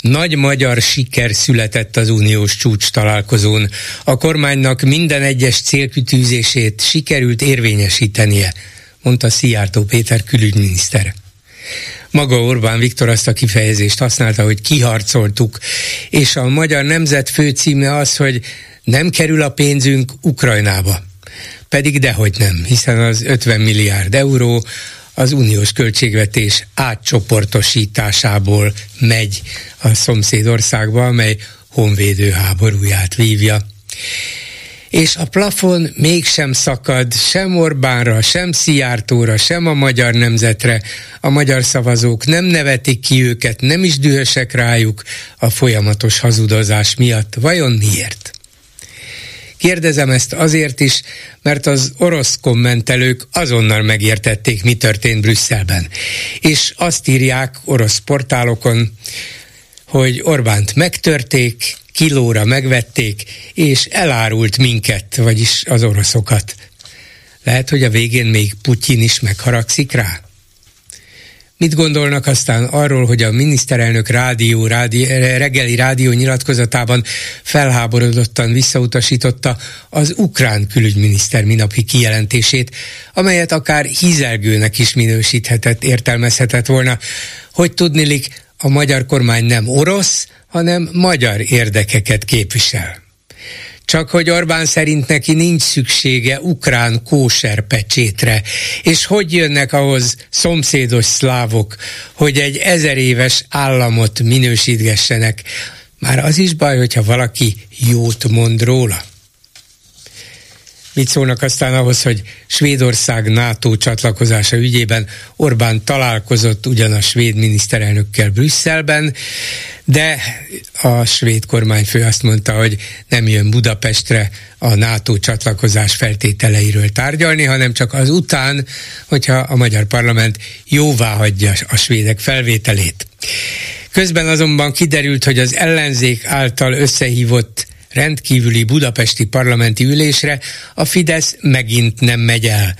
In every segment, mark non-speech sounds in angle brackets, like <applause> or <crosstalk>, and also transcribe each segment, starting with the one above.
nagy magyar siker született az uniós csúcs találkozón. A kormánynak minden egyes célkütűzését sikerült érvényesítenie, mondta Szijjártó Péter külügyminiszter. Maga Orbán Viktor azt a kifejezést használta, hogy kiharcoltuk, és a magyar nemzet főcíme az, hogy nem kerül a pénzünk Ukrajnába. Pedig dehogy nem, hiszen az 50 milliárd euró az uniós költségvetés átcsoportosításából megy a szomszédországba, amely honvédő háborúját vívja. És a plafon mégsem szakad sem Orbánra, sem Szijjártóra, sem a magyar nemzetre. A magyar szavazók nem nevetik ki őket, nem is dühösek rájuk a folyamatos hazudozás miatt. Vajon miért? Kérdezem ezt azért is, mert az orosz kommentelők azonnal megértették, mi történt Brüsszelben. És azt írják orosz portálokon, hogy Orbánt megtörték, kilóra megvették, és elárult minket, vagyis az oroszokat. Lehet, hogy a végén még Putyin is megharagszik rá? Mit gondolnak aztán arról, hogy a miniszterelnök rádió, rádió, reggeli rádió nyilatkozatában felháborodottan visszautasította az ukrán külügyminiszter minapi kijelentését, amelyet akár hízelgőnek is minősíthetett, értelmezhetett volna, hogy tudnilik a magyar kormány nem orosz, hanem magyar érdekeket képvisel. Csak hogy Orbán szerint neki nincs szüksége ukrán kóser pecsétre. És hogy jönnek ahhoz szomszédos szlávok, hogy egy ezer éves államot minősítgessenek? Már az is baj, hogyha valaki jót mond róla. Mit szólnak aztán ahhoz, hogy Svédország NATO csatlakozása ügyében Orbán találkozott ugyan a svéd miniszterelnökkel Brüsszelben, de a svéd kormányfő azt mondta, hogy nem jön Budapestre a NATO csatlakozás feltételeiről tárgyalni, hanem csak az után, hogyha a magyar parlament jóvá hagyja a svédek felvételét. Közben azonban kiderült, hogy az ellenzék által összehívott rendkívüli budapesti parlamenti ülésre a Fidesz megint nem megy el.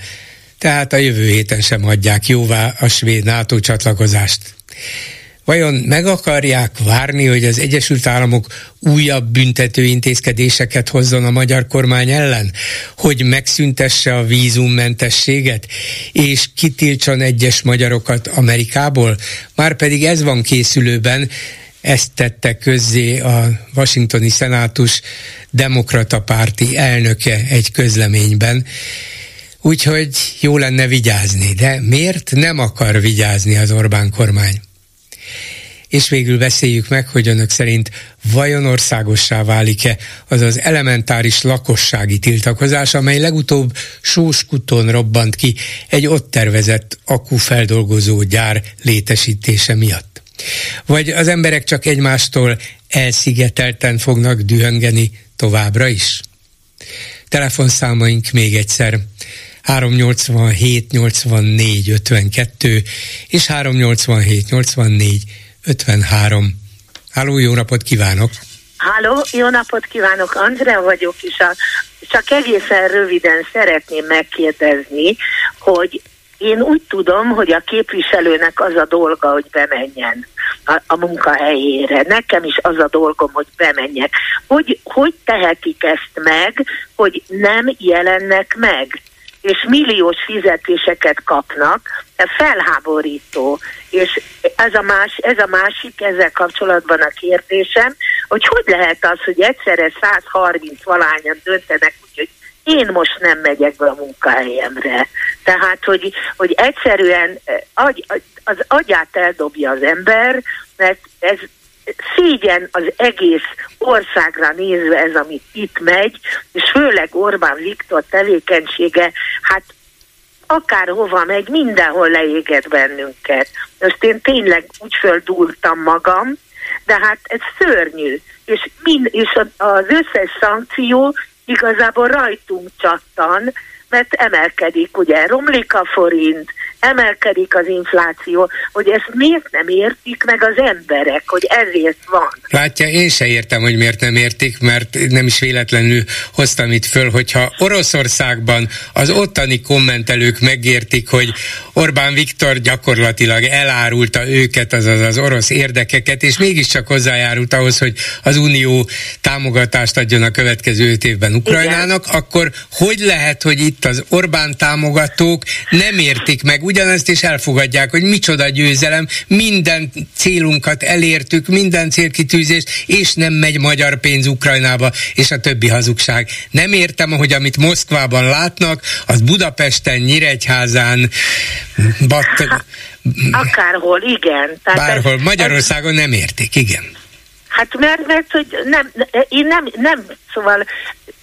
Tehát a jövő héten sem adják jóvá a svéd NATO csatlakozást. Vajon meg akarják várni, hogy az Egyesült Államok újabb büntető intézkedéseket hozzon a magyar kormány ellen? Hogy megszüntesse a vízummentességet, és kitiltson egyes magyarokat Amerikából? Márpedig ez van készülőben, ezt tette közzé a washingtoni szenátus demokrata párti elnöke egy közleményben. Úgyhogy jó lenne vigyázni, de miért nem akar vigyázni az Orbán kormány? És végül beszéljük meg, hogy önök szerint vajon országossá válik-e az az elementáris lakossági tiltakozás, amely legutóbb Sóskuton robbant ki egy ott tervezett akkufeldolgozó gyár létesítése miatt. Vagy az emberek csak egymástól elszigetelten fognak dühöngeni továbbra is? Telefonszámaink még egyszer 387 84 52 és 387 84 53. Háló, jó napot kívánok! Háló, jó napot kívánok, Andrea vagyok, és a, csak egészen röviden szeretném megkérdezni, hogy én úgy tudom, hogy a képviselőnek az a dolga, hogy bemenjen a, a munkahelyére. Nekem is az a dolgom, hogy bemenjek. Hogy, hogy tehetik ezt meg, hogy nem jelennek meg? és milliós fizetéseket kapnak, felháborító. És ez a, más, ez a másik, ezzel kapcsolatban a kérdésem, hogy hogy lehet az, hogy egyszerre 130 valányan döntenek, úgyhogy én most nem megyek be a munkahelyemre. Tehát, hogy, hogy egyszerűen eh, agy, az agyát eldobja az ember, mert ez szégyen az egész országra nézve ez, amit itt megy, és főleg Orbán Viktor tevékenysége, hát akárhova megy, mindenhol leéget bennünket. Most én tényleg úgy földúltam magam, de hát ez szörnyű. És, mind, és az összes szankció igazából rajtunk csattan, mert emelkedik, ugye romlik a forint, emelkedik az infláció, hogy ezt miért nem értik meg az emberek, hogy ezért van. Látja, én se értem, hogy miért nem értik, mert nem is véletlenül hoztam itt föl, hogyha Oroszországban az ottani kommentelők megértik, hogy Orbán Viktor gyakorlatilag elárulta őket, azaz az orosz érdekeket, és mégiscsak hozzájárult ahhoz, hogy az Unió támogatást adjon a következő öt évben Ukrajnának, Igen. akkor hogy lehet, hogy itt az Orbán támogatók nem értik meg ugyanezt, és elfogadják, hogy micsoda győzelem, minden célunkat elértük, minden célkitűzést, és nem megy magyar pénz Ukrajnába, és a többi hazugság. Nem értem, hogy amit Moszkvában látnak, az Budapesten, Nyíregyházán, Bat... Akárhol, igen. Tehát Bárhol, Magyarországon nem értik, igen. Hát mert, mert hogy nem, én nem, nem, szóval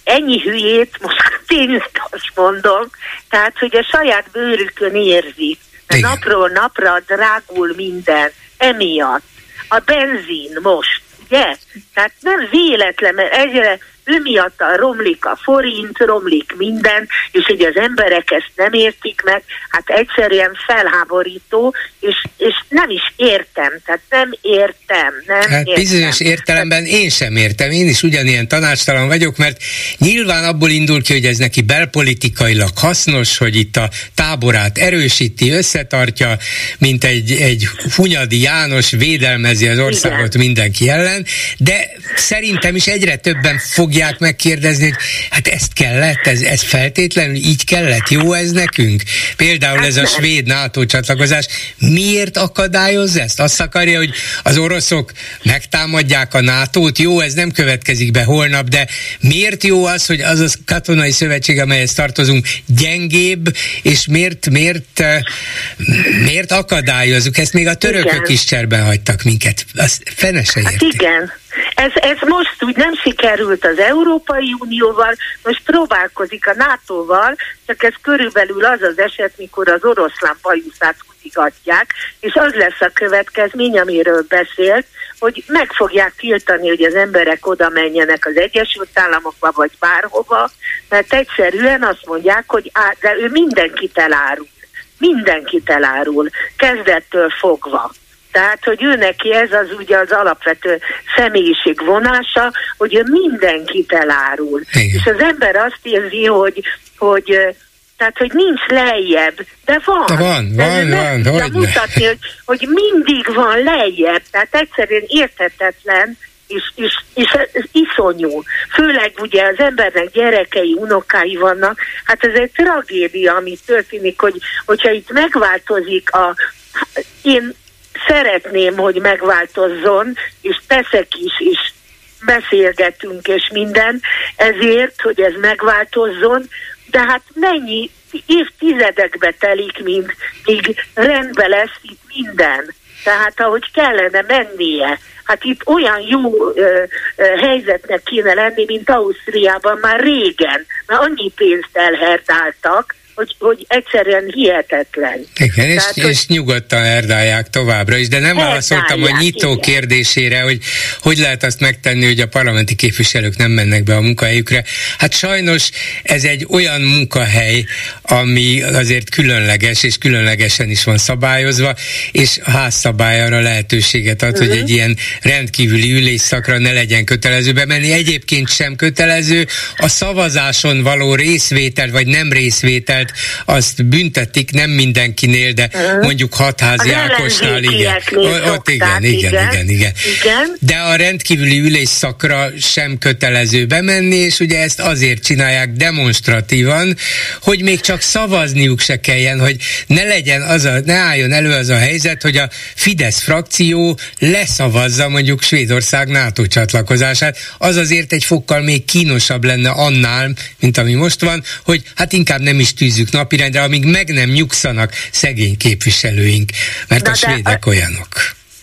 ennyi hülyét, most tényleg azt mondom, tehát, hogy a saját bőrükön érzik. Napról napra drágul minden, emiatt. A benzin most, ugye? Tehát nem véletlen, mert egyre ő romlik a forint, romlik minden, és hogy az emberek ezt nem értik meg, hát egyszerűen felháborító, és, és nem is értem, tehát nem értem, nem hát értem. bizonyos értelemben én sem értem, én is ugyanilyen tanácstalan vagyok, mert nyilván abból indul ki, hogy ez neki belpolitikailag hasznos, hogy itt a táborát erősíti, összetartja, mint egy, egy Hunyadi János védelmezi az országot Igen. mindenki ellen, de szerintem is egyre többen fogja fogják megkérdezni, hogy hát ezt kellett, ez, ez feltétlenül így kellett, jó ez nekünk? Például ez a hát svéd NATO csatlakozás, miért akadályoz ezt? Azt akarja, hogy az oroszok megtámadják a NATO-t, jó, ez nem következik be holnap, de miért jó az, hogy az a katonai szövetség, amelyhez tartozunk, gyengébb, és miért, miért, miért akadályozunk? Ezt még a törökök igen. is cserben hagytak minket. Azt fene se hát igen. Ez, ez most úgy nem sikerült az Európai Unióval, most próbálkozik a NATO-val, csak ez körülbelül az az eset, mikor az oroszlán bajuszát húzigatják, és az lesz a következmény, amiről beszélt, hogy meg fogják tiltani, hogy az emberek oda menjenek az Egyesült Államokba, vagy bárhova, mert egyszerűen azt mondják, hogy á, de ő mindenkit elárul. Mindenkit elárul, kezdettől fogva. Tehát, hogy ő neki ez az ugye az alapvető személyiség vonása, hogy ő mindenkit elárul. Igen. És az ember azt érzi, hogy, hogy tehát, hogy nincs lejjebb, de van. De van, de van, van, van hogy mutatni, hogy, hogy mindig van lejjebb, tehát egyszerűen értetetlen, és, és, és ez iszonyú. Főleg ugye az embernek gyerekei, unokái vannak, hát ez egy tragédia, ami történik, hogy, hogyha itt megváltozik a, én szeretném, hogy megváltozzon, és teszek is, és beszélgetünk, és minden, ezért, hogy ez megváltozzon, de hát mennyi évtizedekbe telik, mint míg rendbe lesz itt minden. Tehát ahogy kellene mennie. Hát itt olyan jó ö, ö, helyzetnek kéne lenni, mint Ausztriában már régen, mert annyi pénzt elherdáltak, hogy, hogy egyszerűen hihetetlen. Igen, és, Tehát, és nyugodtan erdálják továbbra is, de nem válaszoltam a nyitó igen. kérdésére, hogy hogy lehet azt megtenni, hogy a parlamenti képviselők nem mennek be a munkahelyükre. Hát sajnos ez egy olyan munkahely, ami azért különleges, és különlegesen is van szabályozva, és a házszabály arra lehetőséget ad, uh-huh. hogy mhm. egy ilyen rendkívüli ülésszakra ne legyen kötelező bemenni. Egyébként sem kötelező a szavazáson való részvétel, vagy nem részvétel mert azt büntetik nem mindenkinél, de mondjuk hatházi Ákosnál, igen. Ott igen, igen, igen, igen, igen. De a rendkívüli ülésszakra sem kötelező bemenni, és ugye ezt azért csinálják demonstratívan, hogy még csak szavazniuk se kelljen, hogy ne legyen az a, ne álljon elő az a helyzet, hogy a Fidesz frakció leszavazza mondjuk Svédország NATO csatlakozását. Az azért egy fokkal még kínosabb lenne annál, mint ami most van, hogy hát inkább nem is tűz tűzzük napirendre, amíg meg nem nyugszanak szegény képviselőink, mert Na a svédek a... olyanok.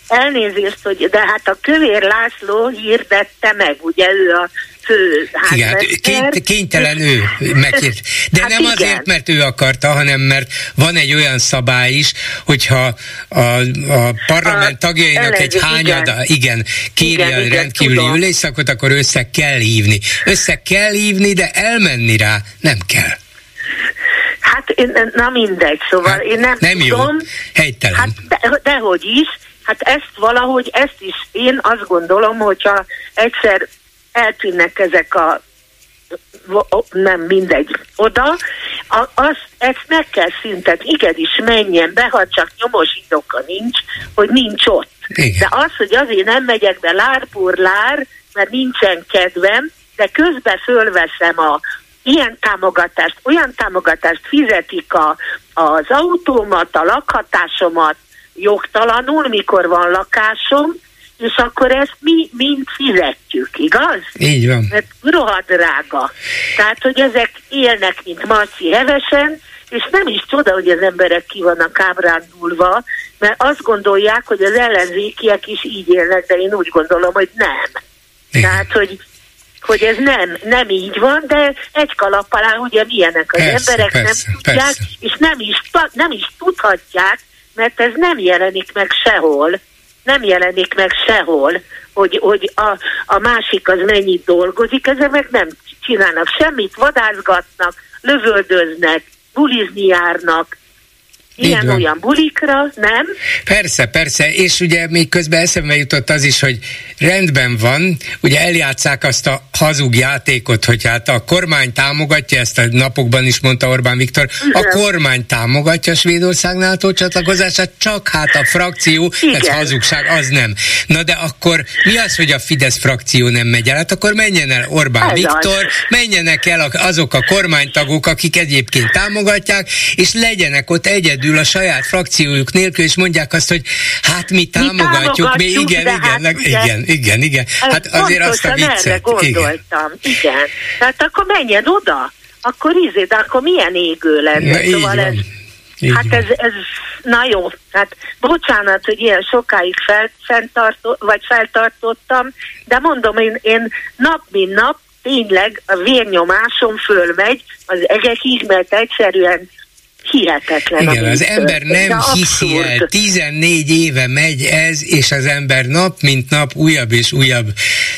elnézést, hogy de hát a Kövér László hirdette meg, ugye ő a fő Igen, hát kény, kénytelen ő megírt. De hát nem igen. azért, mert ő akarta, hanem mert van egy olyan szabály is, hogyha a, a parlament a tagjainak ellenzi, egy hányada, igen, igen kéri igen, a rendkívüli igen, ülésszakot, akkor össze kell hívni. Össze kell hívni, de elmenni rá nem kell. Hát na mindegy, szóval hát, én nem, nem tudom. Jó, helytelen. Hát de, dehogy is, hát ezt valahogy, ezt is én azt gondolom, hogyha egyszer eltűnnek ezek a nem mindegy, oda, a, azt, ezt meg kell szintet, igenis menjen be, ha csak nyomos indoka nincs, hogy nincs ott. Igen. De az, hogy azért nem megyek be lárpúr lár, mert nincsen kedvem, de közben fölveszem a ilyen támogatást, olyan támogatást fizetik a, az autómat, a lakhatásomat jogtalanul, mikor van lakásom, és akkor ezt mi mind fizetjük, igaz? Így van. Mert rohadt drága. Tehát, hogy ezek élnek, mint Marci hevesen, és nem is csoda, hogy az emberek ki vannak ábrándulva, mert azt gondolják, hogy az ellenzékiek is így élnek, de én úgy gondolom, hogy nem. Igen. Tehát, hogy hogy ez nem, nem így van, de egy kalap alá ugye milyenek az persze, emberek persze, nem tudják, persze. és nem is, nem is tudhatják, mert ez nem jelenik meg sehol nem jelenik meg sehol, hogy, hogy a, a másik az mennyit dolgozik, ezek meg nem csinálnak semmit, vadászgatnak, lövöldöznek, bulizni járnak, ilyen-olyan bulikra, nem? Persze, persze, és ugye még közben eszembe jutott az is, hogy rendben van, ugye eljátszák azt a hazug játékot, hogy hát a kormány támogatja, ezt a napokban is mondta Orbán Viktor, a kormány támogatja Svédország NATO csatlakozását, csak hát a frakció, Igen. ez hazugság, az nem. Na de akkor mi az, hogy a Fidesz frakció nem megy el? Hát akkor menjen el Orbán ez Viktor, az. menjenek el azok a kormánytagok, akik egyébként támogatják, és legyenek ott egyedül egyedül a saját frakciójuk nélkül, és mondják azt, hogy hát mi támogatjuk, mi, mi igen, igen, hát, igen, igen, igen, igen. Hát azért azt a viccet. Erre gondoltam, igen. igen. Tehát akkor menjen oda, akkor ízé, de akkor milyen égő lenne. Na, szóval ez, így hát ez, ez, na jó, hát bocsánat, hogy ilyen sokáig fel, fenntartó, vagy feltartottam, de mondom, én, én nap mint nap tényleg a vérnyomásom fölmegy az egekig, mert egyszerűen hihetetlen. Igen, az ember nem hiszi el, 14 éve megy ez, és az ember nap mint nap újabb és újabb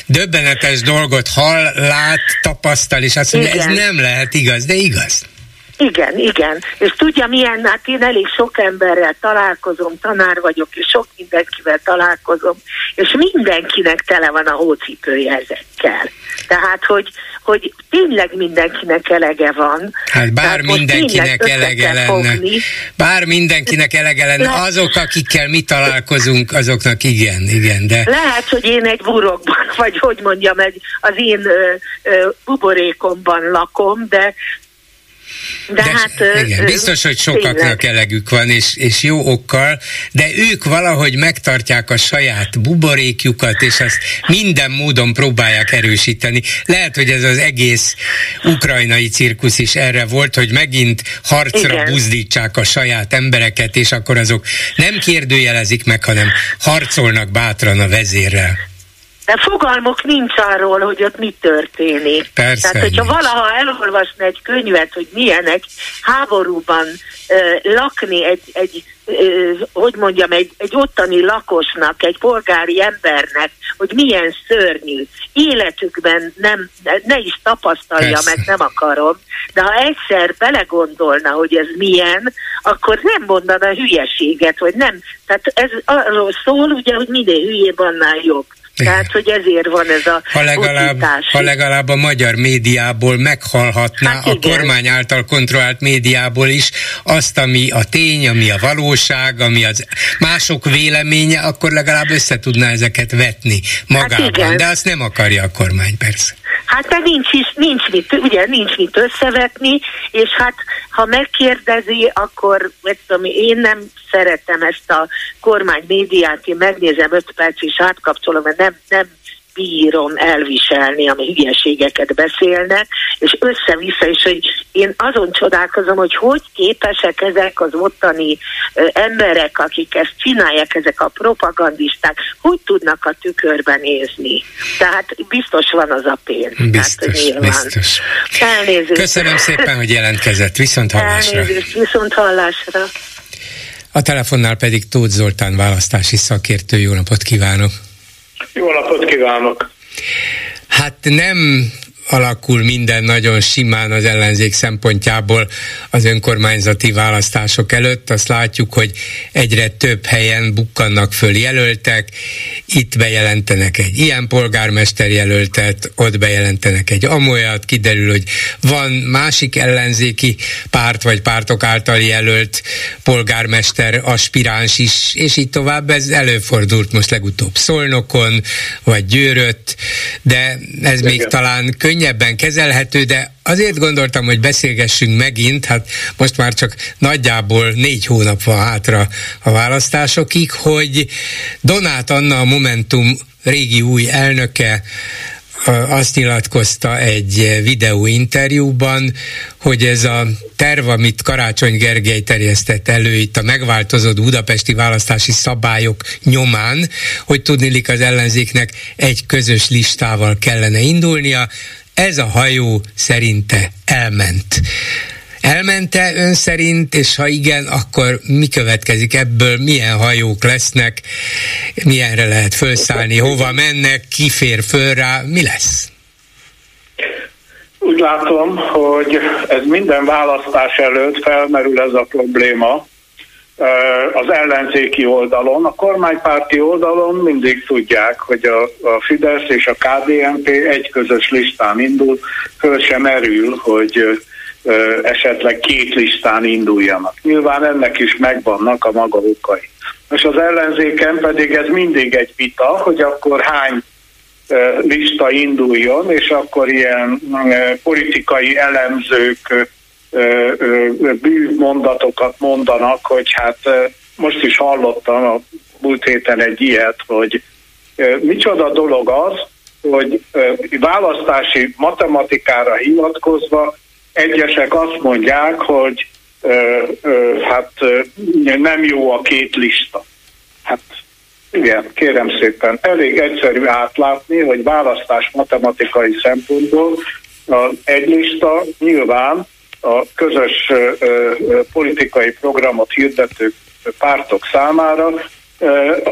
döbbenetes dolgot hall, lát, tapasztal, és azt mondja, Igen. ez nem lehet igaz, de igaz. Igen, igen. És tudja milyen, hát én elég sok emberrel találkozom, tanár vagyok, és sok mindenkivel találkozom, és mindenkinek tele van a hócipője ezekkel. Tehát, hogy, hogy tényleg mindenkinek elege van. Hát bár Tehát mindenkinek elege lenne. Fogni. Bár mindenkinek elege lenne. Le- Azok, akikkel mi találkozunk, azoknak igen, igen. De... Lehet, hogy én egy burokban, <laughs> vagy hogy mondjam, egy, az én ö, ö, buborékomban lakom, de de, de hát, igen, biztos, hogy sokaknak elegük van, és, és jó okkal, de ők valahogy megtartják a saját buborékjukat, és azt minden módon próbálják erősíteni. Lehet, hogy ez az egész ukrajnai cirkusz is erre volt, hogy megint harcra igen. buzdítsák a saját embereket, és akkor azok nem kérdőjelezik meg, hanem harcolnak bátran a vezérrel de fogalmuk nincs arról, hogy ott mi történik. Persze, Tehát, hogyha nincs. valaha elolvasni egy könyvet, hogy milyenek háborúban uh, lakni egy, egy uh, hogy mondjam, egy, egy ottani lakosnak, egy polgári embernek, hogy milyen szörnyű. Életükben nem, ne is tapasztalja Persze. meg, nem akarom, de ha egyszer belegondolna, hogy ez milyen, akkor nem mondana hülyeséget, vagy nem. Tehát ez arról szól, ugye, hogy minél hülyébb, annál jobb. Tehát, hogy ezért van ez a ha legalább, ha legalább a magyar médiából meghallhatná, hát a kormány által kontrollált médiából is azt, ami a tény, ami a valóság, ami az mások véleménye, akkor legalább össze tudná ezeket vetni magában. Hát De azt nem akarja a kormány, persze. Hát de nincs, is, nincs mit, ugye nincs mit összevetni, és hát ha megkérdezi, akkor tudom, én nem szeretem ezt a kormány médiát, én megnézem öt perc és átkapcsolom, mert nem, nem bírom elviselni, ami hülyeségeket beszélnek, és össze-vissza, és hogy én azon csodálkozom, hogy hogy képesek ezek az ottani emberek, akik ezt csinálják, ezek a propagandisták, hogy tudnak a tükörbe nézni. Tehát biztos van az a pénz. Biztos, hát, biztos. Elnézést. Köszönöm szépen, hogy jelentkezett. Viszont hallásra. Elnézést, viszont hallásra. A telefonnál pedig Tóth Zoltán választási szakértő. Jó napot kívánok! Jó napot kívánok! Hát nem alakul minden nagyon simán az ellenzék szempontjából az önkormányzati választások előtt. Azt látjuk, hogy egyre több helyen bukkannak föl jelöltek, itt bejelentenek egy ilyen polgármester jelöltet, ott bejelentenek egy amolyat, kiderül, hogy van másik ellenzéki párt vagy pártok által jelölt polgármester aspiráns is, és így tovább. Ez előfordult most legutóbb Szolnokon, vagy Győrött, de ez Igen. még talán könnyű könnyebben kezelhető, de azért gondoltam, hogy beszélgessünk megint, hát most már csak nagyjából négy hónap van hátra a választásokig, hogy Donát Anna a Momentum régi új elnöke azt nyilatkozta egy videóinterjúban, hogy ez a terv, amit Karácsony Gergely terjesztett elő itt a megváltozott budapesti választási szabályok nyomán, hogy tudnilik az ellenzéknek egy közös listával kellene indulnia, ez a hajó szerinte elment. Elmente ön szerint, és ha igen, akkor mi következik ebből, milyen hajók lesznek, milyenre lehet felszállni, hova mennek, ki fér föl rá, mi lesz? Úgy látom, hogy ez minden választás előtt felmerül ez a probléma, az ellenzéki oldalon. A kormánypárti oldalon mindig tudják, hogy a, a Fidesz és a KDNP egy közös listán indul, föl sem erül, hogy esetleg két listán induljanak. Nyilván ennek is megvannak a maga okai. És az ellenzéken pedig ez mindig egy vita, hogy akkor hány lista induljon, és akkor ilyen politikai elemzők bűvmondatokat mondanak, hogy hát most is hallottam a múlt héten egy ilyet, hogy micsoda dolog az, hogy választási matematikára hivatkozva egyesek azt mondják, hogy hát nem jó a két lista. Hát igen, kérem szépen, elég egyszerű átlátni, hogy választás matematikai szempontból az egy lista nyilván a közös politikai programot hirdető pártok számára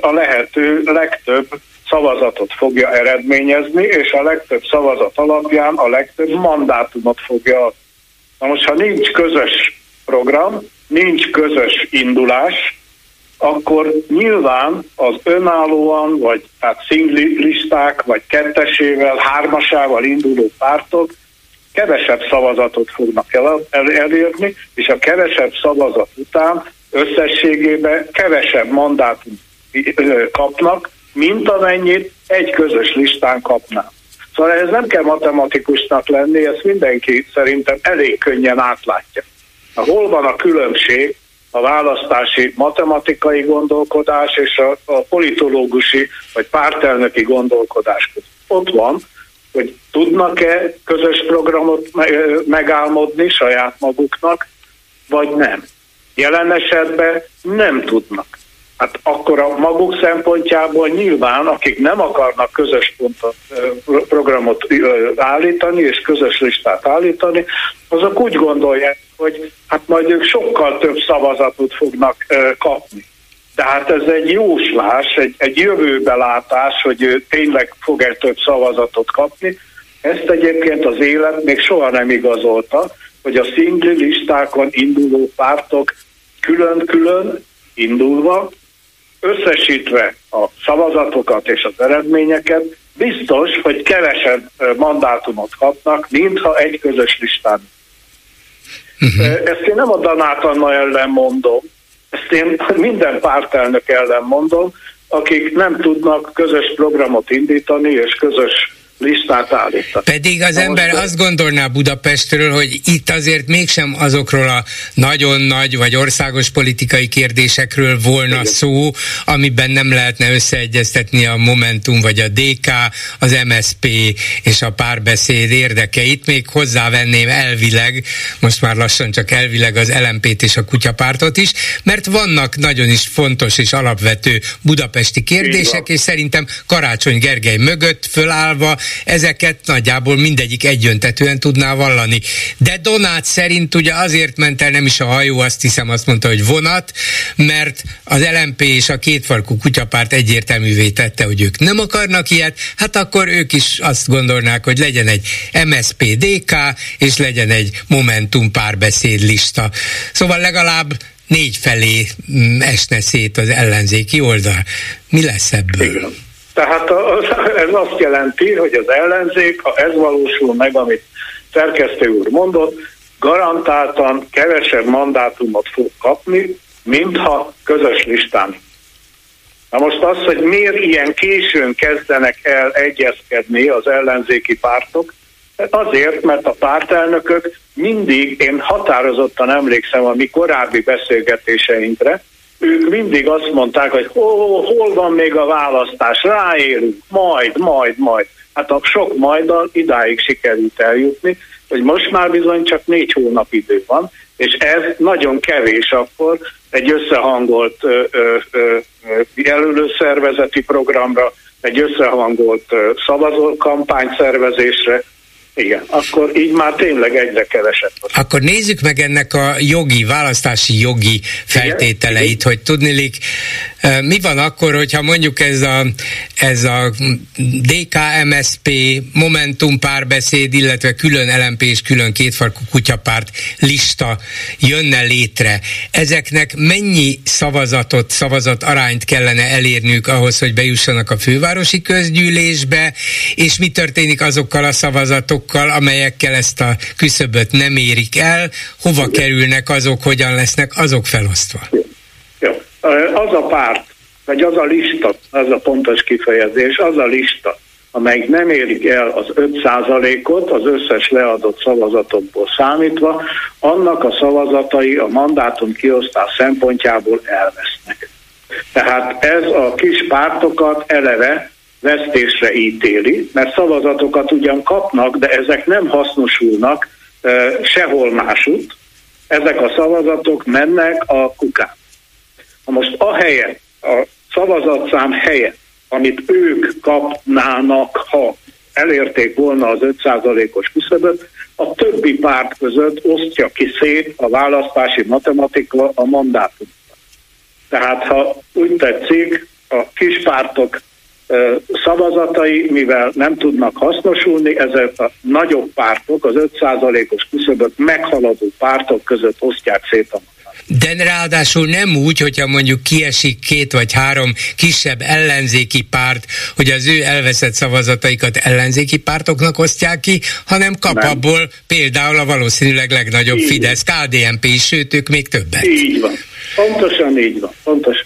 a lehető legtöbb szavazatot fogja eredményezni, és a legtöbb szavazat alapján a legtöbb mandátumot fogja Na most, ha nincs közös program, nincs közös indulás, akkor nyilván az önállóan, vagy hát szingli listák, vagy kettesével, hármasával induló pártok kevesebb szavazatot fognak el, el, elérni, és a kevesebb szavazat után összességében kevesebb mandátum kapnak, mint amennyit egy közös listán kapnak. Szóval ez nem kell matematikusnak lenni, ezt mindenki szerintem elég könnyen átlátja. Na, hol van a különbség a választási matematikai gondolkodás és a, a politológusi vagy pártelnöki gondolkodás között? Ott van, hogy tudnak-e közös programot megálmodni saját maguknak, vagy nem. Jelen esetben nem tudnak. Hát akkor a maguk szempontjából nyilván, akik nem akarnak közös pontot, programot állítani és közös listát állítani, azok úgy gondolják, hogy hát majd ők sokkal több szavazatot fognak kapni. Tehát ez egy jóslás, egy, egy jövőbelátás, hogy ő tényleg fog egy több szavazatot kapni. Ezt egyébként az élet még soha nem igazolta, hogy a szingli listákon induló pártok külön-külön indulva, összesítve a szavazatokat és az eredményeket, biztos, hogy kevesebb mandátumot kapnak, mintha egy közös listán. Uh-huh. Ezt én nem a Danát Anna ellen mondom, ezt én minden pártelnök ellen mondom, akik nem tudnak közös programot indítani és közös listát állítani. Pedig az Na ember most, azt gondolná Budapestről, hogy itt azért mégsem azokról a nagyon nagy vagy országos politikai kérdésekről volna igen. szó, amiben nem lehetne összeegyeztetni a Momentum vagy a DK, az MSP és a párbeszéd érdekeit, még hozzávenném elvileg, most már lassan csak elvileg az LMP-t és a kutyapártot is, mert vannak nagyon is fontos és alapvető budapesti kérdések, és szerintem Karácsony Gergely mögött fölállva ezeket nagyjából mindegyik egyöntetően tudná vallani. De Donát szerint ugye azért ment el nem is a hajó, azt hiszem azt mondta, hogy vonat, mert az LMP és a kétfarkú kutyapárt egyértelművé tette, hogy ők nem akarnak ilyet, hát akkor ők is azt gondolnák, hogy legyen egy MSPDK, és legyen egy Momentum párbeszéd lista. Szóval legalább négy felé mm, esne szét az ellenzéki oldal. Mi lesz ebből? Igen. Tehát az, ez azt jelenti, hogy az ellenzék, ha ez valósul meg, amit szerkesztő úr mondott, garantáltan kevesebb mandátumot fog kapni, mintha közös listán. Na most az, hogy miért ilyen későn kezdenek el egyezkedni az ellenzéki pártok, azért, mert a pártelnökök mindig, én határozottan emlékszem a mi korábbi beszélgetéseinkre, ők mindig azt mondták, hogy hol, hol van még a választás, ráérünk, majd, majd, majd. Hát a sok majddal idáig sikerült eljutni, hogy most már bizony csak négy hónap idő van, és ez nagyon kevés akkor egy összehangolt ö, jelölőszervezeti programra, egy összehangolt szavazókampány szervezésre, igen, akkor így már tényleg egyre kevesebb. Akkor nézzük meg ennek a jogi, választási jogi feltételeit, Igen. hogy tudnilik, mi van akkor, hogyha mondjuk ez a, ez a DKMSP, Momentum párbeszéd, illetve külön LMP és külön kétfarkú kutyapárt lista jönne létre. Ezeknek mennyi szavazatot, szavazat arányt kellene elérnünk ahhoz, hogy bejussanak a fővárosi közgyűlésbe, és mi történik azokkal a szavazatokkal, amelyekkel ezt a küszöböt nem érik el, hova kerülnek azok, hogyan lesznek azok felosztva? az a párt, vagy az a lista, az a pontos kifejezés, az a lista, amelyik nem érik el az 5%-ot az összes leadott szavazatokból számítva, annak a szavazatai a mandátum kiosztás szempontjából elvesznek. Tehát ez a kis pártokat eleve vesztésre ítéli, mert szavazatokat ugyan kapnak, de ezek nem hasznosulnak sehol másút. Ezek a szavazatok mennek a kukán. Na most a helyet, a szavazatszám helyet, amit ők kapnának, ha elérték volna az 5%-os küszöböt, a többi párt között osztja ki szét a választási matematika a mandátumot. Tehát ha úgy tetszik, a kispártok szavazatai, mivel nem tudnak hasznosulni, ezért a nagyobb pártok, az 5%-os küszöböt meghaladó pártok között osztják szét a de ráadásul nem úgy, hogyha mondjuk kiesik két vagy három kisebb ellenzéki párt, hogy az ő elveszett szavazataikat ellenzéki pártoknak osztják ki, hanem kap nem. abból például a valószínűleg legnagyobb így Fidesz, KDNP is, sőt ők még többet. Így van. Pontosan így van. Pontosan.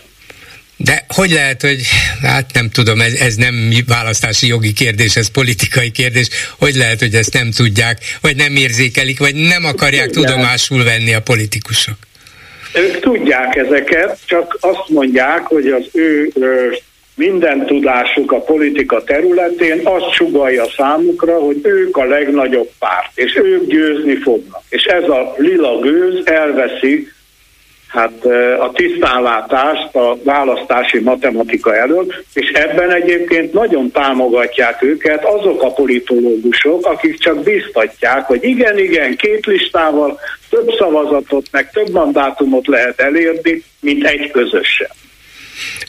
De hogy lehet, hogy hát nem tudom, ez, ez nem választási jogi kérdés, ez politikai kérdés, hogy lehet, hogy ezt nem tudják, vagy nem érzékelik, vagy nem akarják tudomásul venni a politikusok? Ők tudják ezeket, csak azt mondják, hogy az ő minden tudásuk a politika területén azt sugalja számukra, hogy ők a legnagyobb párt, és ők győzni fognak. És ez a lila gőz elveszi hát a tisztánlátást a választási matematika előtt, és ebben egyébként nagyon támogatják őket azok a politológusok, akik csak biztatják, hogy igen, igen, két listával több szavazatot, meg több mandátumot lehet elérni, mint egy közösen.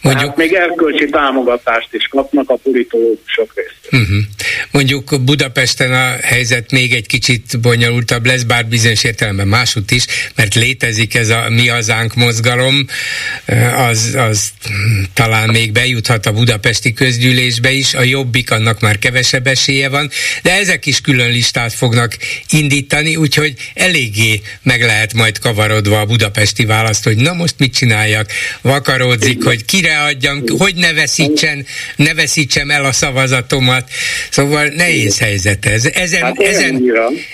Mondjuk, még erkölcsi támogatást is kapnak a politológusok részéről. Uh-huh. Mondjuk Budapesten a helyzet még egy kicsit bonyolultabb lesz, bár bizonyos értelemben másút is, mert létezik ez a mi hazánk mozgalom, az, az talán még bejuthat a budapesti közgyűlésbe is, a jobbik annak már kevesebb esélye van, de ezek is külön listát fognak indítani, úgyhogy eléggé meg lehet majd kavarodva a budapesti választ, hogy na most mit csináljak, vakaródzik, hogy kire félreadjam, hogy ne veszítsen, ne veszítsem el a szavazatomat. Szóval nehéz helyzet ez. Ezen, hát ezen,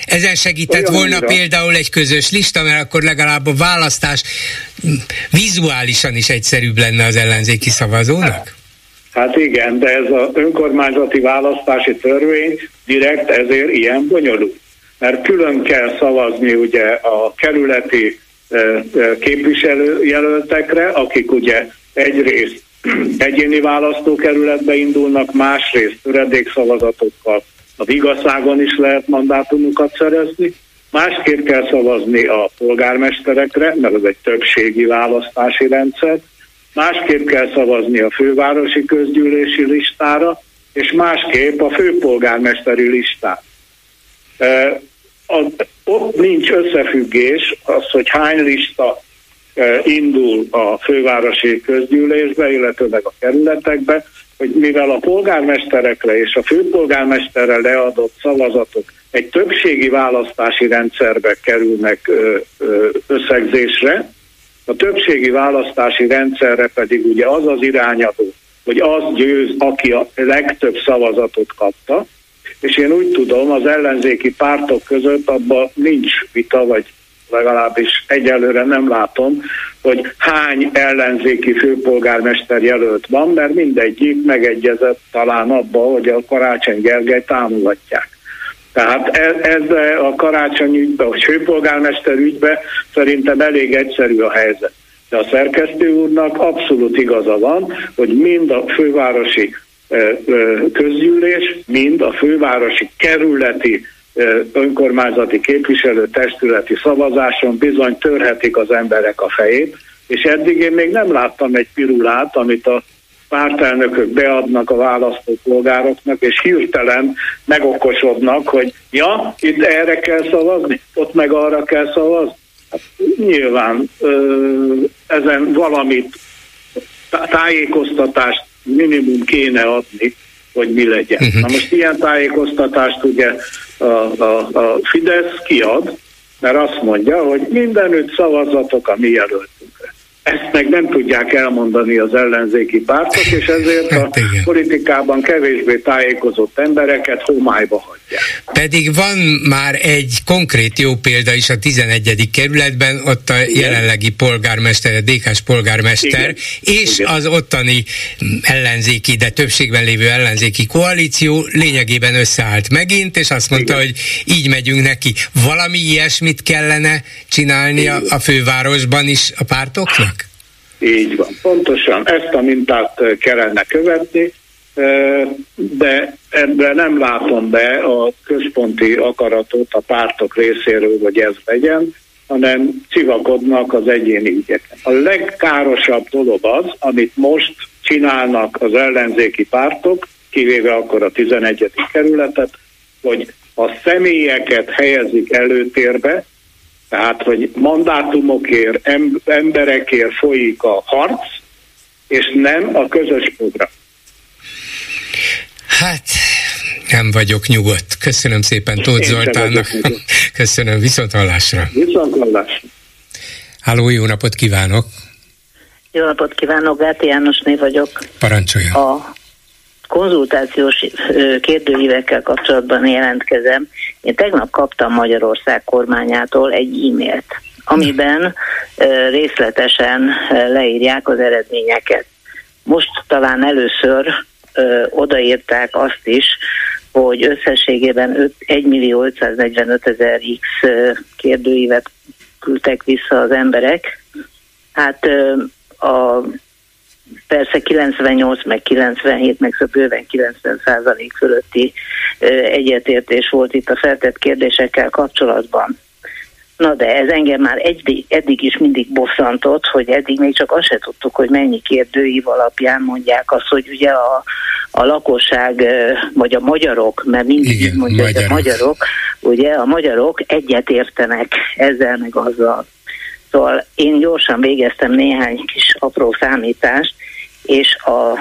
ezen segített volna volna például egy közös lista, mert akkor legalább a választás vizuálisan is egyszerűbb lenne az ellenzéki szavazónak? Hát igen, de ez az önkormányzati választási törvény direkt ezért ilyen bonyolult. Mert külön kell szavazni ugye a kerületi képviselőjelöltekre, akik ugye egyrészt <clears throat> egyéni választókerületbe indulnak, másrészt töredékszavazatokkal. A vigaszágon is lehet mandátumokat szerezni, Másképp kell szavazni a polgármesterekre, mert ez egy többségi választási rendszer, másképp kell szavazni a fővárosi közgyűlési listára, és másképp a főpolgármesteri listára. E, ott nincs összefüggés az, hogy hány lista indul a fővárosi közgyűlésbe, illetőleg a kerületekbe, hogy mivel a polgármesterekre és a főpolgármesterre leadott szavazatok egy többségi választási rendszerbe kerülnek összegzésre, a többségi választási rendszerre pedig ugye az az irányadó, hogy az győz, aki a legtöbb szavazatot kapta, és én úgy tudom, az ellenzéki pártok között abban nincs vita, vagy legalábbis egyelőre nem látom, hogy hány ellenzéki főpolgármester jelölt van, mert mindegyik megegyezett talán abba, hogy a Karácsony Gergely támogatják. Tehát ez, ez a karácsony ügybe, vagy főpolgármester ügybe szerintem elég egyszerű a helyzet. De a szerkesztő úrnak abszolút igaza van, hogy mind a fővárosi közgyűlés, mind a fővárosi kerületi önkormányzati képviselő testületi szavazáson bizony törhetik az emberek a fejét, és eddig én még nem láttam egy pirulát, amit a pártelnökök beadnak a választópolgároknak, és hirtelen megokosodnak, hogy ja, itt erre kell szavazni, ott meg arra kell szavazni. Hát, nyilván ö, ezen valamit tájékoztatást minimum kéne adni, hogy mi legyen. Uh-huh. Na most ilyen tájékoztatást ugye a, a, a Fidesz kiad, mert azt mondja, hogy mindenütt szavazatok a mi jelöltünkre ezt meg nem tudják elmondani az ellenzéki pártok, és ezért a hát politikában kevésbé tájékozott embereket homályba hagyják. Pedig van már egy konkrét jó példa is a 11. kerületben, ott a jelenlegi polgármester, a DK-s polgármester, Igen. és Igen. az ottani ellenzéki, de többségben lévő ellenzéki koalíció lényegében összeállt megint, és azt mondta, Igen. hogy így megyünk neki. Valami ilyesmit kellene csinálni a, a fővárosban is a pártoknak? Így van, pontosan ezt a mintát kellene követni, de ebben nem látom be a központi akaratot a pártok részéről, hogy ez legyen, hanem civakodnak az egyéni ügyeken. A legkárosabb dolog az, amit most csinálnak az ellenzéki pártok, kivéve akkor a 11. kerületet, hogy a személyeket helyezik előtérbe, tehát, hogy mandátumokért, emberekért folyik a harc, és nem a közös program. Hát, nem vagyok nyugodt. Köszönöm szépen Tóth Zoltánnak. <laughs> Köszönöm, viszont hallásra. Viszont hallásra. Háló, jó napot kívánok! Jó napot kívánok, Gáti Jánosné vagyok. Parancsoljon. A konzultációs kérdőívekkel kapcsolatban jelentkezem. Én tegnap kaptam Magyarország kormányától egy e-mailt, amiben részletesen leírják az eredményeket. Most talán először odaírták azt is, hogy összességében 1 millió 545 ezer X kérdőívet küldtek vissza az emberek. Hát a persze 98, meg 97, meg szóval bőven 90 százalék fölötti egyetértés volt itt a feltett kérdésekkel kapcsolatban. Na de ez engem már eddig, eddig is mindig bosszantott, hogy eddig még csak azt se tudtuk, hogy mennyi kérdőív alapján mondják azt, hogy ugye a, a lakosság, vagy a magyarok, mert mindig Igen, mondja, magyarok. hogy a magyarok, ugye a magyarok egyetértenek ezzel meg azzal. Szóval én gyorsan végeztem néhány kis apró számítást, és az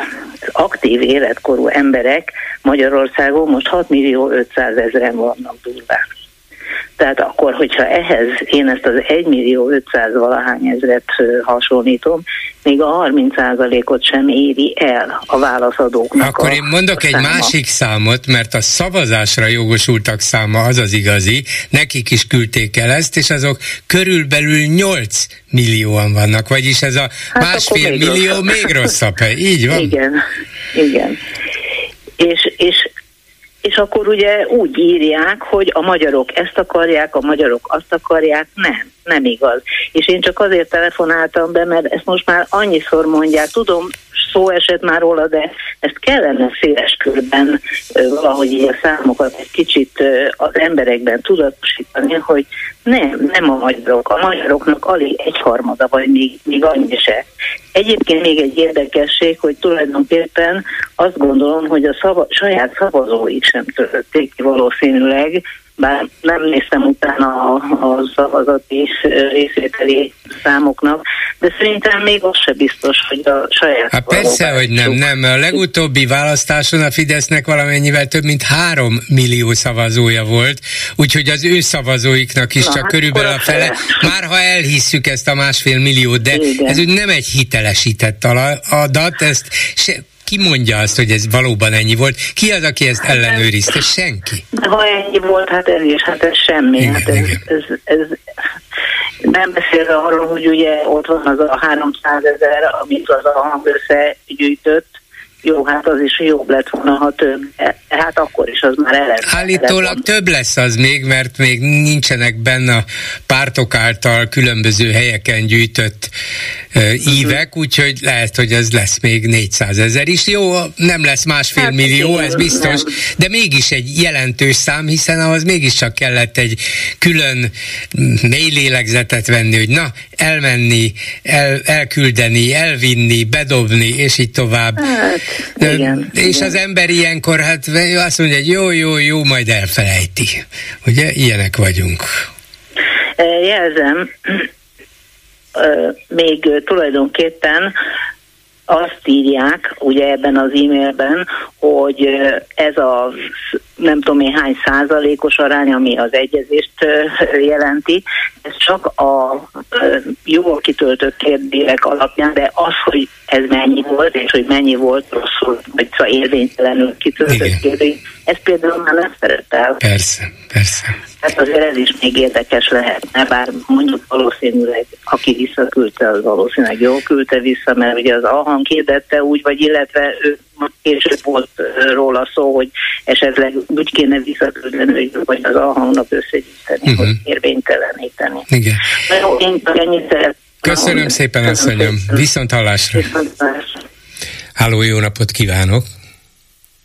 aktív életkorú emberek Magyarországon most 6 millió 500 ezeren vannak durván. Tehát akkor, hogyha ehhez én ezt az 1 millió 500 valahány ezret hasonlítom, még a 30%-ot sem éri el a válaszadóknak. Akkor a, én mondok egy száma. másik számot, mert a szavazásra jogosultak száma az az igazi, nekik is küldték el ezt, és azok körülbelül 8 millióan vannak, vagyis ez a hát másfél még millió rosszabb. még rosszabb hely. Így van? Igen, igen. És, és és akkor ugye úgy írják, hogy a magyarok ezt akarják, a magyarok azt akarják, nem, nem igaz. És én csak azért telefonáltam be, mert ezt most már annyiszor mondják, tudom, szó esett már róla, de ezt kellene széles körben valahogy a számokat egy kicsit az emberekben tudatosítani, hogy nem, nem a magyarok. A magyaroknak alig egyharmada, vagy még, még annyi se. Egyébként még egy érdekesség, hogy tulajdonképpen azt gondolom, hogy a szava, saját szavazóik sem töltötték ki valószínűleg, bár nem néztem utána a, a szavazati részvételi számoknak, de szerintem még az se biztos, hogy a saját... Hát persze, hogy nem, nem. A legutóbbi választáson a Fidesznek valamennyivel több mint három millió szavazója volt, úgyhogy az ő szavazóiknak is Na, csak hát körülbelül a fele. Már ha elhisszük ezt a másfél milliót, de Igen. ez úgy nem egy hitelesített adat, ezt se, ki mondja azt, hogy ez valóban ennyi volt? Ki az, aki ezt ellenőrizte? Senki. Ha ennyi volt, hát ez is, hát ez semmi. Igen, hát ez, igen. Ez, ez, ez, nem beszélve arról, hogy ugye ott van az a 300 ezer, amit az a hang összegyűjtött, jó, hát az is jobb lett volna, ha több. Hát akkor is az már eleve. Állítólag több lesz az még, mert még nincsenek benne a pártok által különböző helyeken gyűjtött uh, ívek, úgyhogy lehet, hogy ez lesz még 400 ezer is. Jó, nem lesz másfél hát, millió, ez biztos, nem. de mégis egy jelentős szám, hiszen ahhoz mégiscsak kellett egy külön mély lélegzetet venni, hogy na, elmenni, el, elküldeni, elvinni, bedobni, és így tovább. Hát, igen, és igen. az ember ilyenkor hát azt mondja, hogy jó, jó, jó, majd elfelejti. Ugye, ilyenek vagyunk. Jelzem, még tulajdonképpen azt írják, ugye ebben az e-mailben, hogy ez a nem tudom én hány százalékos arány, ami az egyezést jelenti, ez csak a jól kitöltött kérdések alapján, de az, hogy ez mennyi volt, és hogy mennyi volt rosszul, vagy szóval érvénytelenül kitöltött kérdés, ez például már nem szerepel. Persze, persze. Hát azért ez is még érdekes lehetne, bár mondjuk valószínűleg, aki visszaküldte, az valószínűleg jól küldte vissza, mert ugye az Alhan kérdette úgy, vagy illetve ő később volt róla szó, hogy esetleg úgy kéne visszaküldeni, hogy az Alhannak összegyűjteni, uh-huh. hogy érvényteleníteni. Igen. Na jó, én ennyit szeretném. Köszönöm szépen, asszonyom. Viszont hallásra. Viszont hallásra. Háló, jó napot kívánok!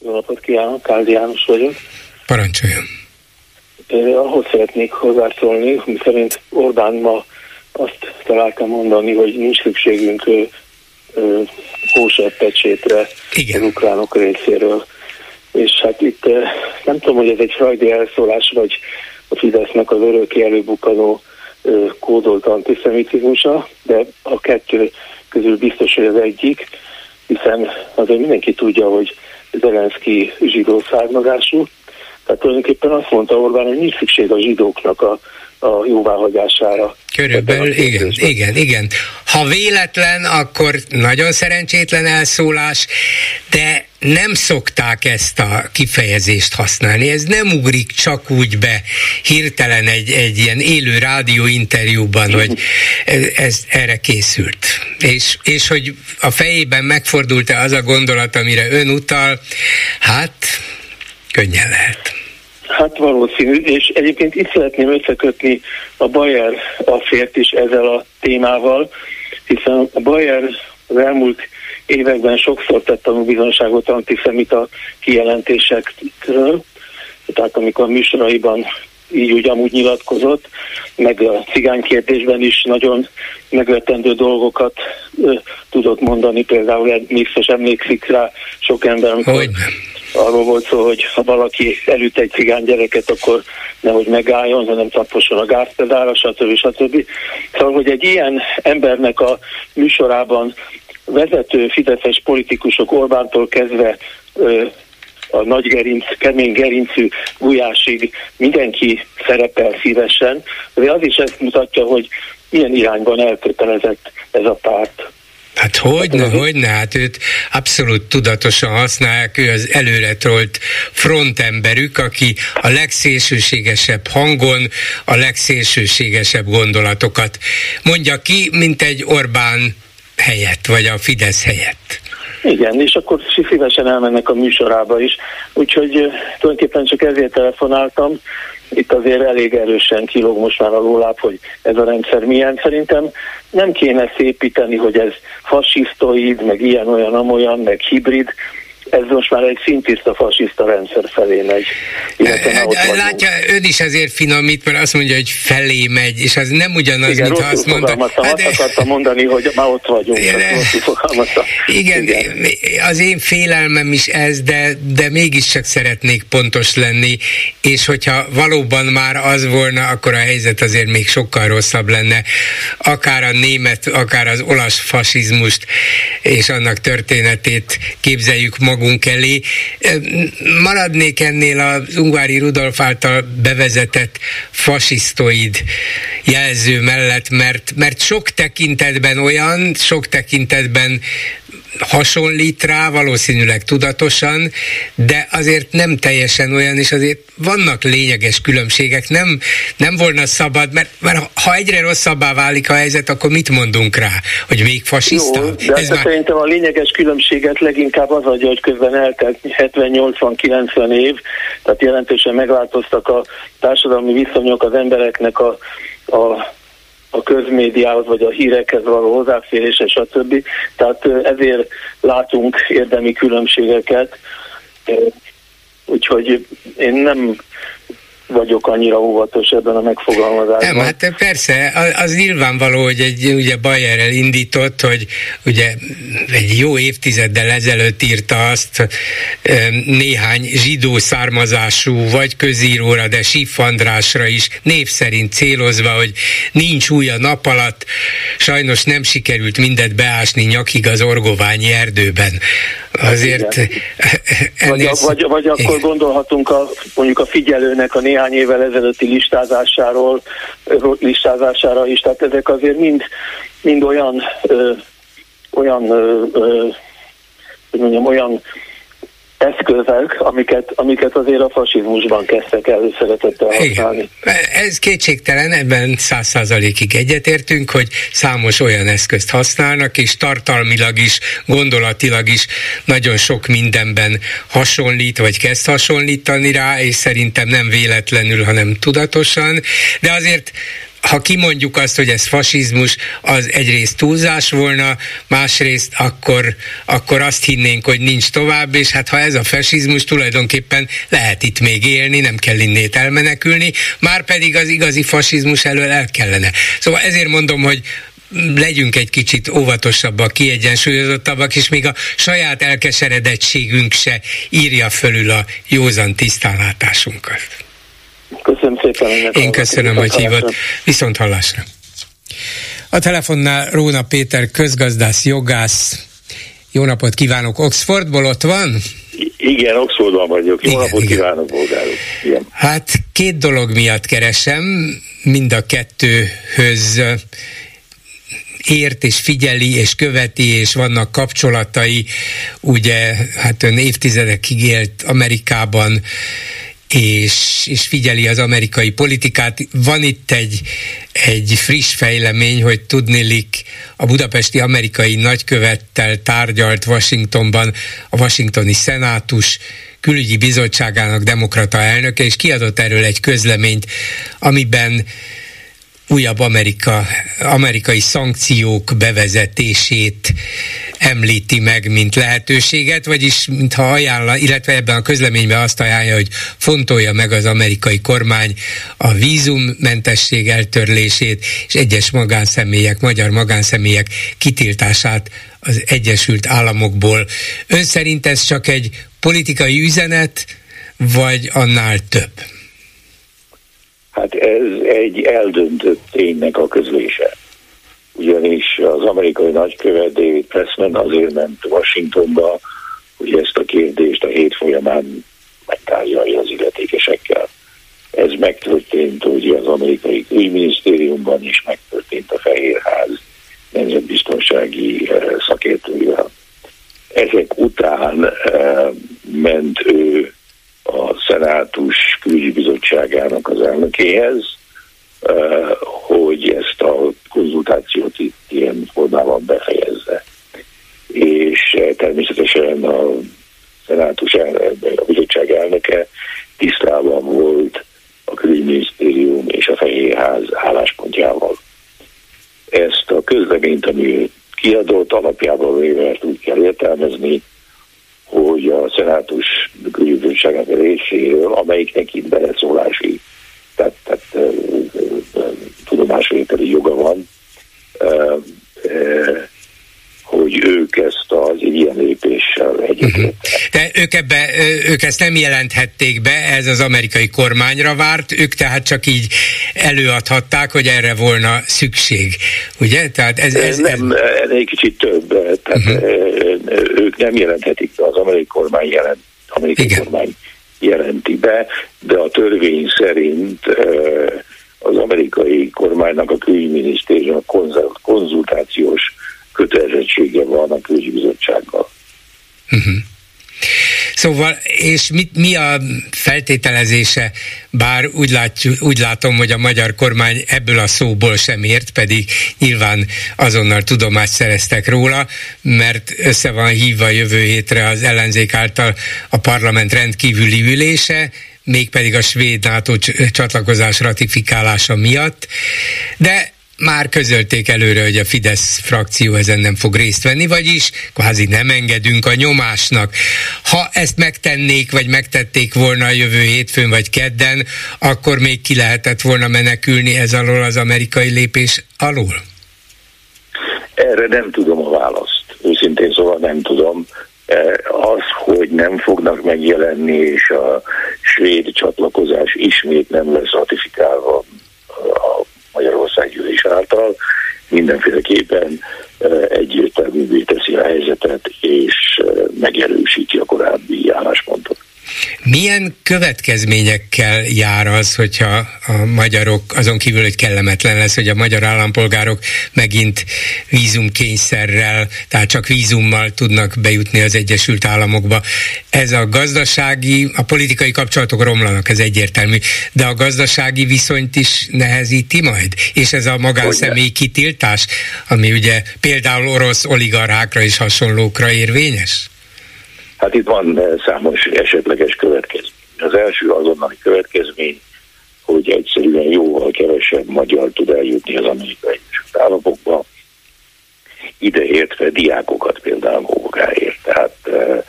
Jó napot kívánok, Káldi János vagyok. Parancsoljon! Én ahhoz szeretnék hozzászólni, szerint Orbán ma azt találtam mondani, hogy nincs szükségünk kóser pecsétre az ukránok részéről. És hát itt nem tudom, hogy ez egy frajdi elszólás, vagy a Fidesznek az öröki előbukkanó kódolt antiszemitizmusa, de a kettő közül biztos, hogy az egyik, hiszen azért mindenki tudja, hogy Zelenszky zsidó származású, tehát tulajdonképpen azt mondta Orbán, hogy nincs szükség a zsidóknak a, a jóváhagyására. Körülbelül, igen, igen, igen. Ha véletlen, akkor nagyon szerencsétlen elszólás, de nem szokták ezt a kifejezést használni. Ez nem ugrik csak úgy be hirtelen egy, egy ilyen élő rádió interjúban, hogy ez erre készült. És, és hogy a fejében megfordult-e az a gondolat, amire ön utal, hát könnyen lehet. Hát valószínű, és egyébként itt szeretném összekötni a Bayer affért is ezzel a témával, hiszen a Bayer az elmúlt években sokszor tett bizonságot antiszemita kijelentésekről, tehát amikor a műsoraiban így úgy amúgy nyilatkozott, meg a cigány kérdésben is nagyon megvetendő dolgokat ö, tudott mondani, például biztos emlékszik rá sok ember, amikor hogy arról volt szó, hogy ha valaki elüt egy cigány gyereket, akkor nehogy megálljon, hanem taposson a gázpedára, stb. stb. Szóval, hogy egy ilyen embernek a műsorában vezető fideszes politikusok Orbántól kezdve a nagy gerinc, kemény gerincű gulyásig mindenki szerepel szívesen, de az is ezt mutatja, hogy milyen irányban elkötelezett ez a párt. Hát hogyne, hogyne, hát őt abszolút tudatosan használják, ő az előre trolt frontemberük, aki a legszélsőségesebb hangon a legszélsőségesebb gondolatokat mondja ki, mint egy Orbán helyett, vagy a Fidesz helyett. Igen, és akkor szívesen elmennek a műsorába is. Úgyhogy tulajdonképpen csak ezért telefonáltam. Itt azért elég erősen kilóg most már a lóláp, hogy ez a rendszer milyen. Szerintem nem kéne szépíteni, hogy ez fasisztoid, meg ilyen-olyan, amolyan, meg hibrid, ez most már egy szintiszta fasiszta rendszer felé megy. Látja, ön is ezért finomít, mert azt mondja, hogy felé megy, és az nem ugyanaz, igen, mint ha azt mondta. Hát, azt akartam mondani, hogy már ott vagyunk. Igen, igen, az én félelmem is ez, de, de mégiscsak szeretnék pontos lenni, és hogyha valóban már az volna, akkor a helyzet azért még sokkal rosszabb lenne. Akár a német, akár az olasz fasizmust és annak történetét képzeljük magunk magunk elé. Maradnék ennél az Ungvári Rudolf által bevezetett fasisztoid jelző mellett, mert, mert sok tekintetben olyan, sok tekintetben hasonlít rá, valószínűleg tudatosan, de azért nem teljesen olyan, és azért vannak lényeges különbségek. Nem, nem volna szabad, mert, mert ha egyre rosszabbá válik a helyzet, akkor mit mondunk rá? Hogy még fasiszta? Jó, de Ez már... szerintem a lényeges különbséget leginkább az adja, hogy közben eltelt 70-80-90 év, tehát jelentősen megváltoztak a társadalmi viszonyok az embereknek a, a a közmédiához, vagy a hírekhez való hozzáférése, stb. Tehát ezért látunk érdemi különbségeket. Úgyhogy én nem vagyok annyira óvatos ebben a megfogalmazásban. Nem, hát persze, az nyilvánvaló, hogy egy ugye Bayer indított, hogy ugye egy jó évtizeddel ezelőtt írta azt néhány zsidó származású, vagy közíróra, de Sif Andrásra is név szerint célozva, hogy nincs új a nap alatt, sajnos nem sikerült mindet beásni nyakig az orgoványi erdőben. Azért <laughs> vagy, vagy, vagy akkor gondolhatunk a, mondjuk a figyelőnek a néhány néhány évvel ezelőtti listázásáról, listázására is, tehát ezek azért mind, mind olyan, ö, olyan ö, ö, hogy mondjam, olyan eszközök, amiket, amiket azért a fasizmusban kezdtek előszeretettel használni. Igen. Ez kétségtelen, ebben száz százalékig egyetértünk, hogy számos olyan eszközt használnak, és tartalmilag is, gondolatilag is nagyon sok mindenben hasonlít, vagy kezd hasonlítani rá, és szerintem nem véletlenül, hanem tudatosan, de azért ha kimondjuk azt, hogy ez fasizmus, az egyrészt túlzás volna, másrészt akkor, akkor azt hinnénk, hogy nincs tovább, és hát ha ez a fasizmus, tulajdonképpen lehet itt még élni, nem kell innét elmenekülni, már pedig az igazi fasizmus elől el kellene. Szóval ezért mondom, hogy legyünk egy kicsit óvatosabbak, kiegyensúlyozottabbak, és még a saját elkeseredettségünk se írja fölül a józan tisztánlátásunkat. Köszönöm szépen. Én köszönöm, hogy hívott. Viszont hallásra. A telefonnál Róna Péter közgazdász, jogász. Jó napot kívánok, Oxfordból ott van? Igen, Oxfordban vagyok. Jó igen, napot igen. kívánok, bolgárok. Igen. Hát két dolog miatt keresem, mind a kettőhöz ért és figyeli és követi, és vannak kapcsolatai. Ugye, hát ön évtizedekig élt Amerikában, és, és figyeli az amerikai politikát. Van itt egy, egy friss fejlemény, hogy tudnélik a budapesti amerikai nagykövettel tárgyalt Washingtonban a washingtoni szenátus külügyi bizottságának demokrata elnöke, és kiadott erről egy közleményt, amiben újabb Amerika, amerikai szankciók bevezetését említi meg, mint lehetőséget, vagyis mintha ajánla, illetve ebben a közleményben azt ajánlja, hogy fontolja meg az amerikai kormány a vízummentesség eltörlését és egyes magánszemélyek, magyar magánszemélyek kitiltását az Egyesült Államokból. Ön szerint ez csak egy politikai üzenet, vagy annál több? Hát ez egy eldöntött ténynek a közlése. Ugyanis az amerikai nagykövet David Pressman azért ment Washingtonba, hogy ezt a kérdést a hét folyamán megtárgyalja az illetékesekkel. Ez megtörtént ugye az amerikai külügyminisztériumban is, megtörtént a Fehérház nemzetbiztonsági eh, szakértőivel. Ezek után eh, ment ő a Szenátus külügyi bizottságának az elnökéhez, eh, hogy ezt a konzultációt itt ilyen formában befejezze. És természetesen a Szenátus a bizottság elnöke tisztában volt a külügyminisztérium és a Fehérház álláspontjával. Ezt a közleményt, ami kiadott alapjában véve úgy kell értelmezni, hogy a szenátus külügybizottságának részéről, amelyiknek itt beleszólási, tehát, tehát tudomásvételi joga van, hogy ők ezt az ilyen lépéssel egyetértenek. Uh-huh. De ők, ebbe, ők ezt nem jelenthették be, ez az amerikai kormányra várt, ők tehát csak így előadhatták, hogy erre volna szükség, ugye? Tehát ez, ez, nem, ez... egy kicsit több, tehát uh-huh. ők nem jelenthetik be, az amerikai kormány jelent, amerikai Igen. kormány jelenti be, de a törvény szerint az amerikai kormánynak a külügyminisztérium a konzultációs kötelezettsége van a külügybizottsággal. Uh-huh. Szóval, és mit, mi a feltételezése, bár úgy, látjuk, úgy látom, hogy a magyar kormány ebből a szóból sem ért, pedig nyilván azonnal tudomást szereztek róla, mert össze van hívva jövő hétre az ellenzék által a parlament rendkívüli ülése, mégpedig a svéd NATO csatlakozás ratifikálása miatt, de már közölték előre, hogy a Fidesz frakció ezen nem fog részt venni, vagyis kvázi nem engedünk a nyomásnak. Ha ezt megtennék, vagy megtették volna a jövő hétfőn vagy kedden, akkor még ki lehetett volna menekülni ez alól az amerikai lépés alól? Erre nem tudom a választ. Őszintén szóval nem tudom. E, az, hogy nem fognak megjelenni, és a svéd csatlakozás ismét nem lesz ratifikálva a Magyarország gyűlés által mindenféleképpen egyértelművé teszi a helyzetet, és megerősíti a korábbi álláspontot. Milyen következményekkel jár az, hogyha a magyarok, azon kívül, hogy kellemetlen lesz, hogy a magyar állampolgárok megint vízumkényszerrel, tehát csak vízummal tudnak bejutni az Egyesült Államokba. Ez a gazdasági, a politikai kapcsolatok romlanak, ez egyértelmű, de a gazdasági viszonyt is nehezíti majd? És ez a magánszemély kitiltás, ami ugye például orosz oligarchákra és hasonlókra érvényes? Hát itt van eh, számos esetleges következmény. Az első azonnali következmény, hogy egyszerűen jóval kevesebb magyar tud eljutni az amerikai Egyesült Államokba, ideértve diákokat például magukáért. Tehát eh,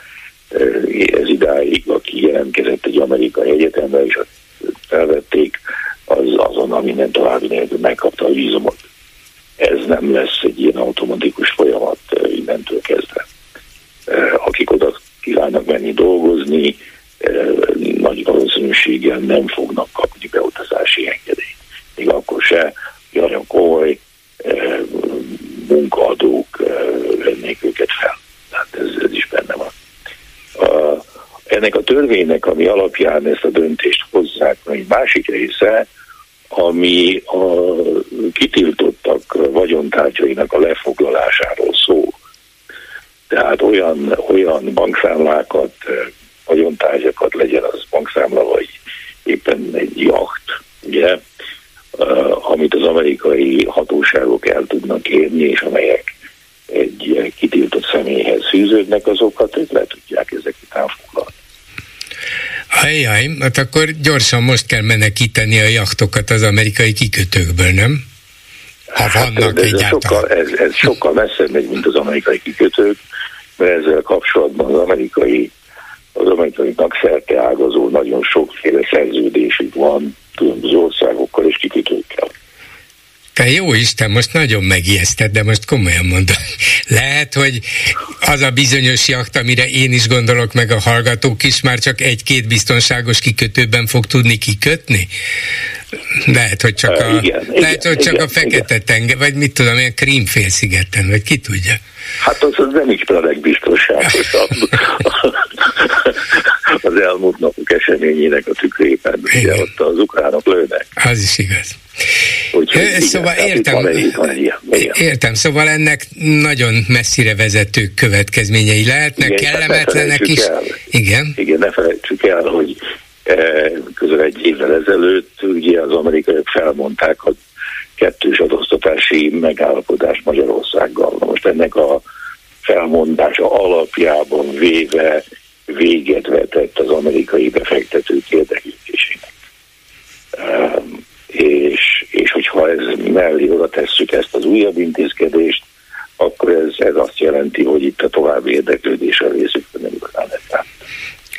eh, ez idáig, aki jelentkezett egy amerikai egyetemre, és felvették, az azonnal minden további nélkül megkapta a vízumot. Ez nem lesz egy ilyen automatikus folyamat innentől kezdve. Akik oda kívánnak menni dolgozni, nagy valószínűséggel nem fognak kapni beutazási engedélyt. Még akkor se, hogy olyan komoly munkaadók vennék őket fel. Tehát ez, ez is benne van. Ennek a törvénynek, ami alapján ezt a döntést hozzák, egy másik része, ami a kitiltottak vagyontárgyainak a lefoglalásáról szól. Tehát olyan, olyan bankszámlákat, vagyontárgyakat legyen az bankszámla, vagy éppen egy jacht, ugye, amit az amerikai hatóságok el tudnak érni, és amelyek egy kitiltott személyhez fűződnek, azokat ők le tudják ezek után foglalni. Ajjaj, hát akkor gyorsan most kell menekíteni a jachtokat az amerikai kikötőkből, nem? Ha hát vannak ez, ez Sokkal, ez, ez sokkal messzebb megy, mint az amerikai kikötők ezzel kapcsolatban az amerikai az amerikainak szerte ágazó nagyon sokféle szerződésük van különböző országokkal és kikötőkkel. Te jó Isten, most nagyon megijeszted, de most komolyan mondom. <laughs> Lehet, hogy az a bizonyos jakt, amire én is gondolok, meg a hallgatók is, már csak egy-két biztonságos kikötőben fog tudni kikötni? Lehet, hogy csak a, igen, lehet, igen, hogy csak igen, a Fekete tenger, vagy mit tudom, ilyen Krímfélszigeten, vagy ki tudja. Hát az, az nem legbiztonságosabb <laughs> az elmúlt napok eseményének a tükrében, ugye ott az ukránok lőnek. Az is igaz. Úgyhogy, igen, szóval értem, van egy, van egy értem, szóval ennek nagyon messzire vezető következményei lehetnek, igen, kellemetlenek is. El. Igen. Igen, ne felejtsük el, hogy e, közel egy évvel ezelőtt ugye az amerikaiak felmondták a kettős adóztatási megállapodás Magyarországgal. Most ennek a felmondása alapjában véve véget vetett az amerikai befektetők érdeklődésének. Um, és, és hogyha ez mellé oda tesszük ezt az újabb intézkedést, akkor ez, ez azt jelenti, hogy itt a további érdeklődés a részükben nem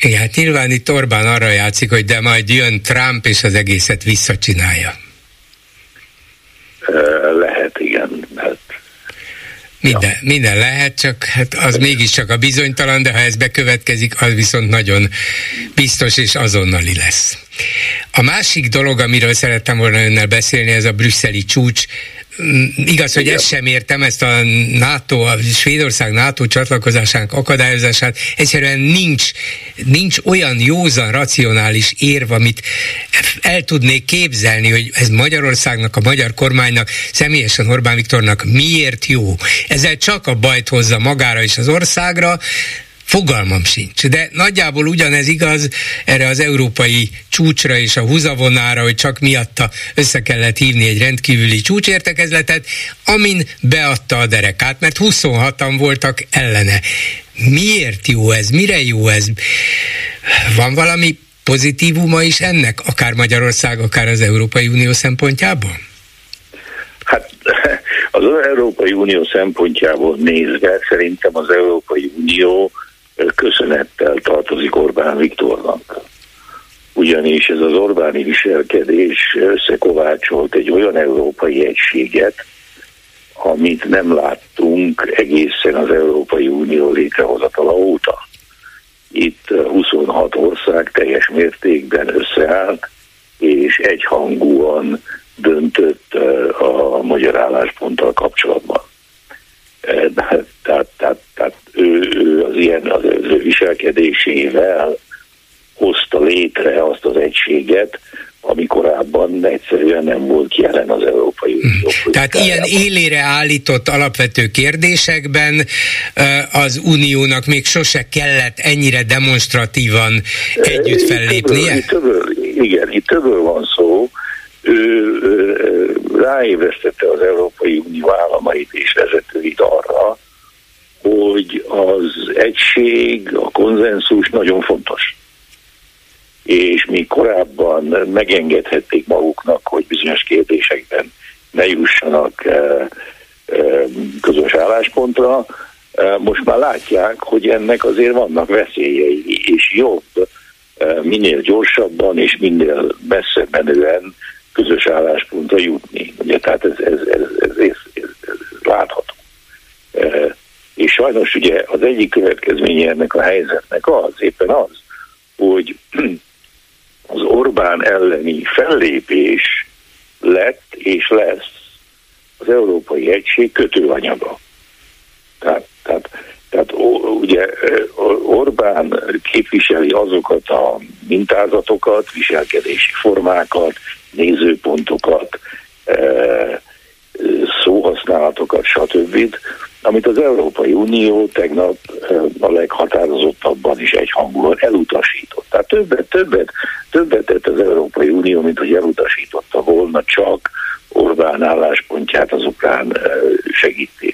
igen, hát nyilván itt Orbán arra játszik, hogy de majd jön Trump, és az egészet visszacsinálja. Lehet, igen. Hát minden, ja. minden lehet, csak hát az mégiscsak a bizonytalan, de ha ez bekövetkezik, az viszont nagyon biztos és azonnali lesz. A másik dolog, amiről szerettem volna önnel beszélni, ez a brüsszeli csúcs igaz, hogy ezt sem értem, ezt a NATO, a Svédország NATO csatlakozásának akadályozását, egyszerűen nincs, nincs olyan józan, racionális érv, amit el tudnék képzelni, hogy ez Magyarországnak, a magyar kormánynak, személyesen Orbán Viktornak miért jó. Ezzel csak a bajt hozza magára és az országra, Fogalmam sincs, de nagyjából ugyanez igaz erre az európai csúcsra és a húzavonára, hogy csak miatta össze kellett hívni egy rendkívüli csúcsértekezletet, amin beadta a derekát, mert 26-an voltak ellene. Miért jó ez? Mire jó ez? Van valami pozitívuma is ennek, akár Magyarország, akár az Európai Unió szempontjából? Hát <laughs> az Európai Unió szempontjából nézve szerintem az Európai Unió köszönettel tartozik Orbán Viktornak. Ugyanis ez az Orbáni viselkedés összekovácsolt egy olyan európai egységet, amit nem láttunk egészen az Európai Unió létrehozatala óta. Itt 26 ország teljes mértékben összeállt, és egyhangúan döntött a magyar állásponttal kapcsolatban. Tehát, tehát, tehát ő, ő az ilyen az ő viselkedésével hozta létre azt az egységet, ami korábban egyszerűen nem volt jelen az Európai Unió. Hmm. Tehát ilyen élére állított alapvető kérdésekben az Uniónak még sose kellett ennyire demonstratívan együtt fellépnie? Itt többől, igen, itt többől van szó. Ő ráébresztette az Európai Unió államait és vezetőit arra, hogy az egység, a konzenzus nagyon fontos. És mi korábban megengedhették maguknak, hogy bizonyos kérdésekben ne jussanak eh, eh, közös álláspontra, eh, most már látják, hogy ennek azért vannak veszélyei, és jobb minél gyorsabban és minél messzebb menően közös álláspontra jutni. Ugye, tehát ez, ez, ez, ez, ez, ez, ez látható. E, és sajnos ugye az egyik következménye ennek a helyzetnek az, éppen az, hogy <clears throat> az Orbán elleni fellépés lett és lesz az Európai Egység kötőanyaga. Tehát, tehát, tehát ugye Orbán képviseli azokat a mintázatokat, viselkedési formákat, nézőpontokat, szóhasználatokat, stb., amit az Európai Unió tegnap a leghatározottabban is egyhangúan elutasított. Tehát többet, többet, többet tett az Európai Unió, mint hogy elutasította volna csak Orbán álláspontját az ukrán e,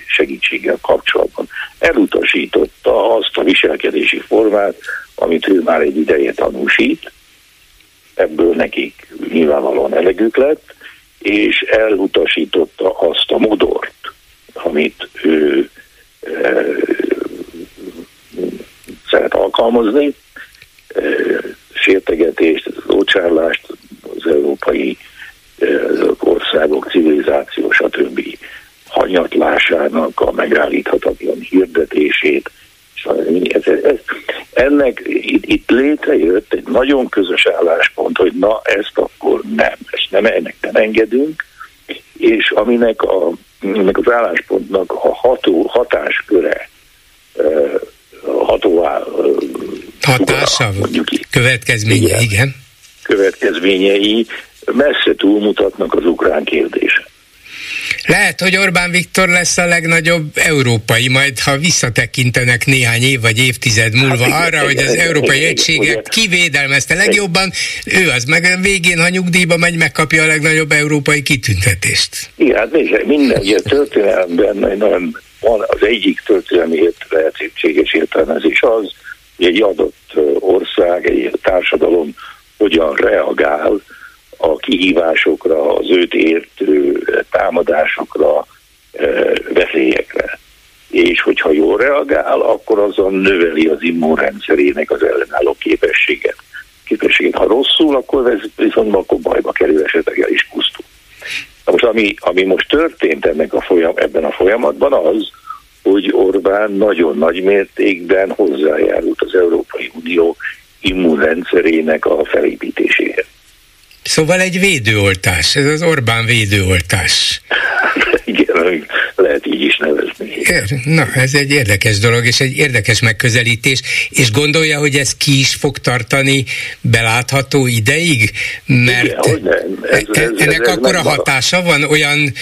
segítséggel kapcsolatban. Elutasította azt a viselkedési formát, amit ő már egy ideje tanúsít, ebből nekik nyilvánvalóan elegük lett, és elutasította azt a modort, amit ő e, szeret alkalmazni, e, sértegetést, az ócsárlást, az európai e, az országok civilizáció, stb. hanyatlásának a megállíthatatlan hirdetését, ez, ez, ennek itt, itt létrejött egy nagyon közös álláspont, hogy na ezt akkor nem, ezt nem ennek nem engedünk, és aminek a ennek az álláspontnak a ható, hatásköre, ható hatása, mondjuk következménye, igen. igen. Következményei messze túlmutatnak az ukrán kérdése. Lehet, hogy Orbán Viktor lesz a legnagyobb európai, majd ha visszatekintenek néhány év vagy évtized múlva hát, arra, igen, hogy az igen, európai igen, egységet kivédelmezte legjobban, ő az meg a végén, ha nyugdíjba megy, megkapja a legnagyobb európai kitüntetést. Igen, hát nézd, minden ilyen történelemben nagyon van az egyik történelmi lehetséges értelmezés az, hogy egy adott ország, egy társadalom hogyan reagál a kihívásokra, az őt értő támadásokra, veszélyekre. És hogyha jól reagál, akkor azon növeli az immunrendszerének az ellenálló képességet. képességet. Ha rosszul, akkor ez viszont akkor bajba kerül, esetleg el is pusztul. Na most ami, ami most történt ennek a folyam, ebben a folyamatban az, hogy Orbán nagyon nagy mértékben hozzájárult az Európai Unió immunrendszerének a felépítéséhez. Szóval egy védőoltás, ez az Orbán védőoltás. Igen, lehet így is nevezni. Na, ez egy érdekes dolog, és egy érdekes megközelítés, és gondolja, hogy ez ki is fog tartani belátható ideig? Mert Igen, nem. Ez, ez, ez, ennek ez, akkor a hatása van, olyan,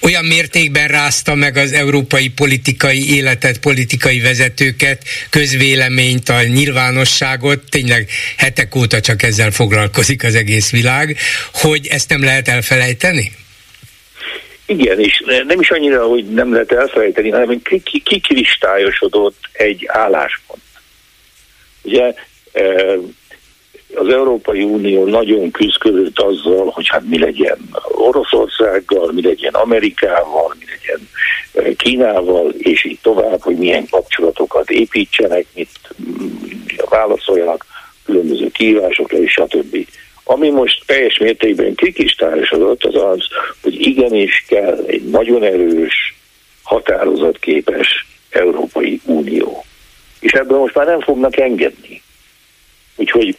olyan mértékben rázta meg az európai politikai életet, politikai vezetőket, közvéleményt, a nyilvánosságot, tényleg hetek óta csak ezzel foglalkozik az egész világ, hogy ezt nem lehet elfelejteni? Igen, és nem is annyira, hogy nem lehet elfelejteni, hanem kikristályosodott egy álláspont. Ugye e, az Európai Unió nagyon küzdött azzal, hogy hát mi legyen Oroszországgal, mi legyen Amerikával, mi legyen e, Kínával, és így tovább, hogy milyen kapcsolatokat építsenek, mit válaszoljanak különböző kívásokra, és stb. Ami most teljes mértékben kikistályosodott, az az, hogy igenis kell egy nagyon erős, határozatképes Európai Unió. És ebből most már nem fognak engedni. Úgyhogy,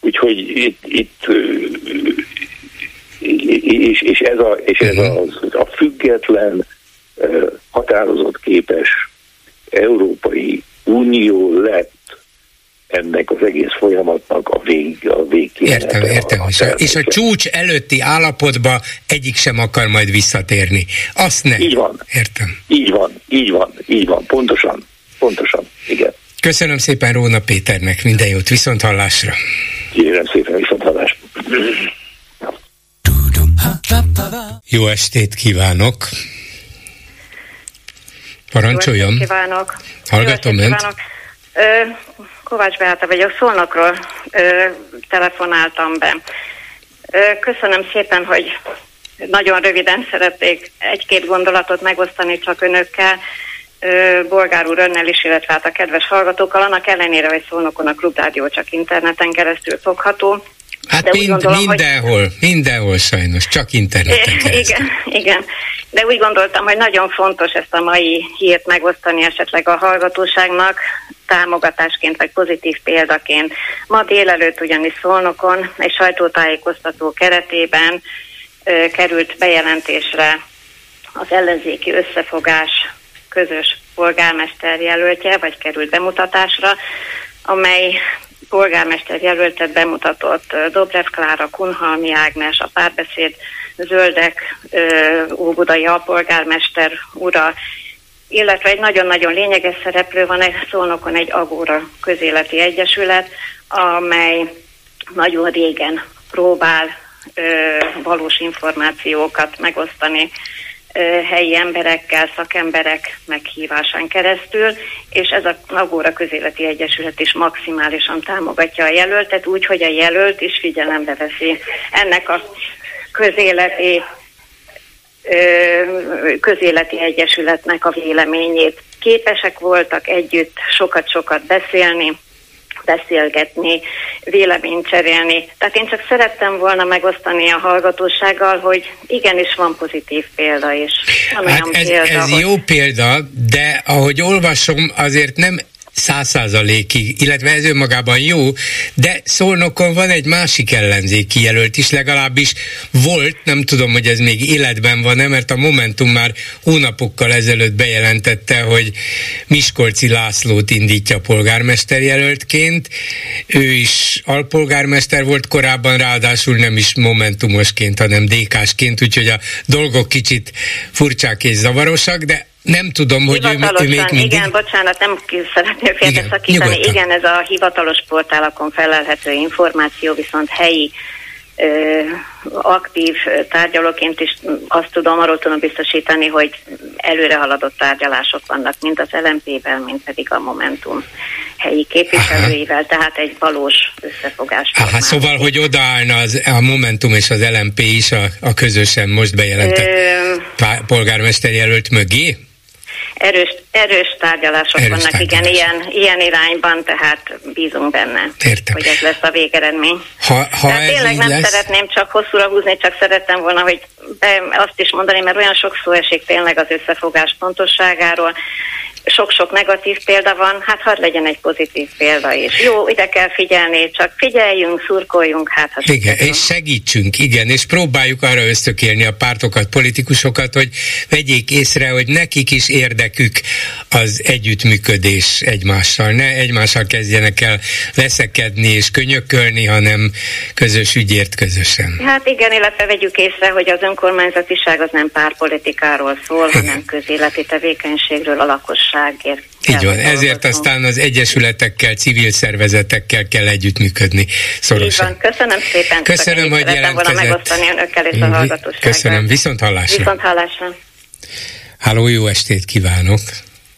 úgyhogy itt, itt és, és ez, a, és ez mhm. az, a független, határozatképes Európai Unió lett ennek az egész folyamatnak a vég, a vég Értem, értem. A, a és a csúcs előtti állapotba egyik sem akar majd visszatérni. Azt nem. Így van. Értem. Így van, így van, így van. Pontosan, pontosan, igen. Köszönöm szépen Róna Péternek, minden jót, viszont hallásra. Kérem szépen, viszont hallásra. Jó estét kívánok! Parancsoljon! Jó estét kívánok! Hallgatom Jó estét kívánok. Kovács Beáta vagyok, Szolnokról ö, telefonáltam be. Ö, köszönöm szépen, hogy nagyon röviden szeretnék egy-két gondolatot megosztani csak önökkel, ö, Bolgár úr önnel is, illetve hát a kedves hallgatókkal, annak ellenére, hogy Szolnokon a klubrádió csak interneten keresztül fogható. Hát De mind, gondolom, mindenhol, hogy... mindenhol sajnos, csak interneten <laughs> keresztül. Igen, igen. De úgy gondoltam, hogy nagyon fontos ezt a mai hírt megosztani esetleg a hallgatóságnak, támogatásként vagy pozitív példaként. Ma délelőtt ugyanis Szolnokon egy sajtótájékoztató keretében ö, került bejelentésre az ellenzéki összefogás közös polgármester jelöltje, vagy került bemutatásra, amely polgármester jelöltet bemutatott Dobrev Klára, Kunhalmi Ágnes, a párbeszéd Zöldek, Óbudai alpolgármester ura, illetve egy nagyon-nagyon lényeges szereplő van egy Szolnokon egy Agóra közéleti egyesület, amely nagyon régen próbál ö, valós információkat megosztani helyi emberekkel, szakemberek meghívásán keresztül, és ez a Agóra közéleti egyesület is maximálisan támogatja a jelöltet, úgy, hogy a jelölt is figyelembe veszi ennek a közéleti közéleti egyesületnek a véleményét. Képesek voltak együtt sokat-sokat beszélni, beszélgetni, véleményt cserélni. Tehát én csak szerettem volna megosztani a hallgatósággal, hogy igenis van pozitív példa is. Van hát ez, példa, ez hogy... jó példa, de ahogy olvasom, azért nem száz illetve ez önmagában jó, de Szolnokon van egy másik ellenzéki jelölt is, legalábbis volt, nem tudom, hogy ez még életben van-e, mert a Momentum már hónapokkal ezelőtt bejelentette, hogy Miskolci Lászlót indítja polgármester jelöltként. Ő is alpolgármester volt korábban, ráadásul nem is momentumosként, hanem DK-sként, úgyhogy a dolgok kicsit furcsák és zavarosak, de nem tudom, hogy ő, ő még mindig... Igen, bocsánat, nem szeretnél félbeszakítani. Igen, igen, ez a hivatalos portálakon felelhető információ, viszont helyi ö, aktív tárgyalóként is azt tudom, arról tudom biztosítani, hogy előre haladott tárgyalások vannak, mind az LMP-vel, mind pedig a Momentum helyi képviselőivel, Aha. tehát egy valós összefogás. Aha, szóval, hogy odaállna az, a Momentum és az LMP is a, a közösen most bejelentett Ö... polgármester jelölt mögé? Erős, erős tárgyalások erős vannak, tárgyalás. igen, ilyen, ilyen irányban, tehát bízunk benne, Értem. hogy ez lesz a végeredmény. Ha, ha tehát tényleg nem lesz... szeretném csak hosszúra húzni, csak szerettem volna, hogy azt is mondani, mert olyan sok szó esik tényleg az összefogás pontosságáról, sok-sok negatív példa van, hát hadd legyen egy pozitív példa is. Jó, ide kell figyelni, csak figyeljünk, szurkoljunk, hát ha Igen, és segítsünk, igen, és próbáljuk arra ösztökélni a pártokat, politikusokat, hogy vegyék észre, hogy nekik is érdekük az együttműködés egymással. Ne egymással kezdjenek el veszekedni és könyökölni, hanem közös ügyért közösen. Hát igen, illetve vegyük észre, hogy az önkormányzatiság az nem párpolitikáról szól, hanem közéleti tevékenységről a lakosság biztonságért. Így van, ezért aztán az egyesületekkel, civil szervezetekkel kell együttműködni szorosan. Így van, köszönöm szépen. Köszönöm, hogy jelentkezett. volna megosztani önökkel és a hallgatósággal. Köszönöm, viszont hallásra. Viszont hallásra. Háló, jó estét kívánok!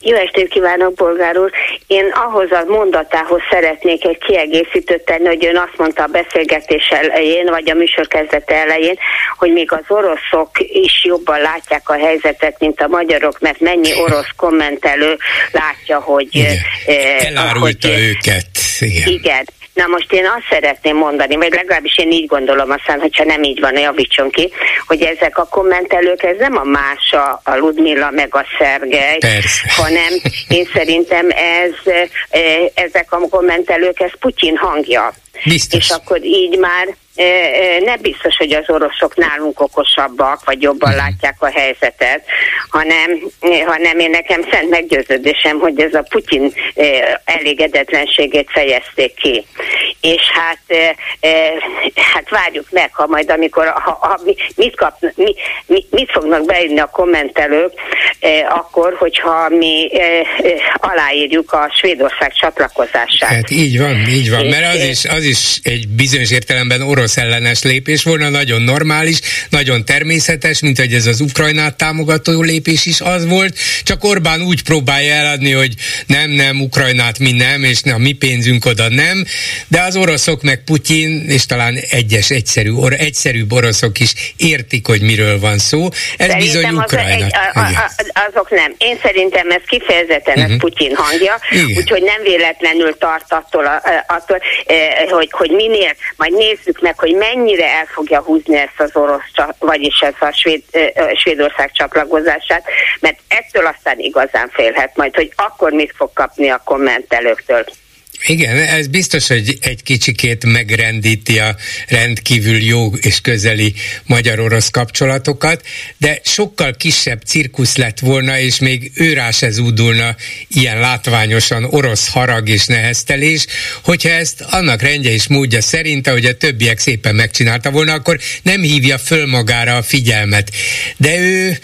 Jó estét kívánok, bolgár úr! Én ahhoz a mondatához szeretnék egy kiegészítőt tenni, hogy ön azt mondta a beszélgetés elején, vagy a műsor kezdete elején, hogy még az oroszok is jobban látják a helyzetet, mint a magyarok, mert mennyi orosz kommentelő látja, hogy... Igen. Eh, Elárulta ahogy, őket. Igen. igen. Na most én azt szeretném mondani, vagy legalábbis én így gondolom, aztán, hogyha nem így van, javítson ki, hogy ezek a kommentelők, ez nem a Mása, a Ludmilla meg a Szergej, Persze. hanem én szerintem ez, e, ezek a kommentelők, ez Putyin hangja. Biztos. És akkor így már nem biztos, hogy az oroszok nálunk okosabbak, vagy jobban mhm. látják a helyzetet, hanem, hanem én nekem szent meggyőződésem, hogy ez a Putyin elégedetlenségét fejezték ki. És hát, hát várjuk meg, ha majd amikor, ha, ha mit, kap, mi, mit fognak beírni a kommentelők, akkor, hogyha mi aláírjuk a Svédország csatlakozását. Hát így van, így van, mert az is, az is egy bizonyos értelemben orosz orosz ellenes lépés volna, nagyon normális, nagyon természetes, mint hogy ez az Ukrajnát támogató lépés is az volt, csak Orbán úgy próbálja eladni, hogy nem, nem, Ukrajnát mi nem, és a mi pénzünk oda nem, de az oroszok meg Putyin, és talán egyes egyszerű, or, egyszerűbb oroszok is értik, hogy miről van szó. Ez szerintem bizony Ukrajna. Az, a, a, azok nem. Én szerintem ez kifejezetten uh-huh. ez mhm. Putyin hangja, úgyhogy nem véletlenül tart attól, attól hogy, hogy minél, majd nézzük meg, hogy mennyire el fogja húzni ezt az orosz, vagyis ez a Svéd, Svédország csatlakozását, mert ettől aztán igazán félhet majd, hogy akkor mit fog kapni a kommentelőktől. Igen, ez biztos, hogy egy kicsikét megrendíti a rendkívül jó és közeli magyar-orosz kapcsolatokat, de sokkal kisebb cirkusz lett volna, és még őrá se zúdulna ilyen látványosan orosz harag és neheztelés, hogyha ezt annak rendje és módja szerint, ahogy a többiek szépen megcsinálta volna, akkor nem hívja föl magára a figyelmet. De ő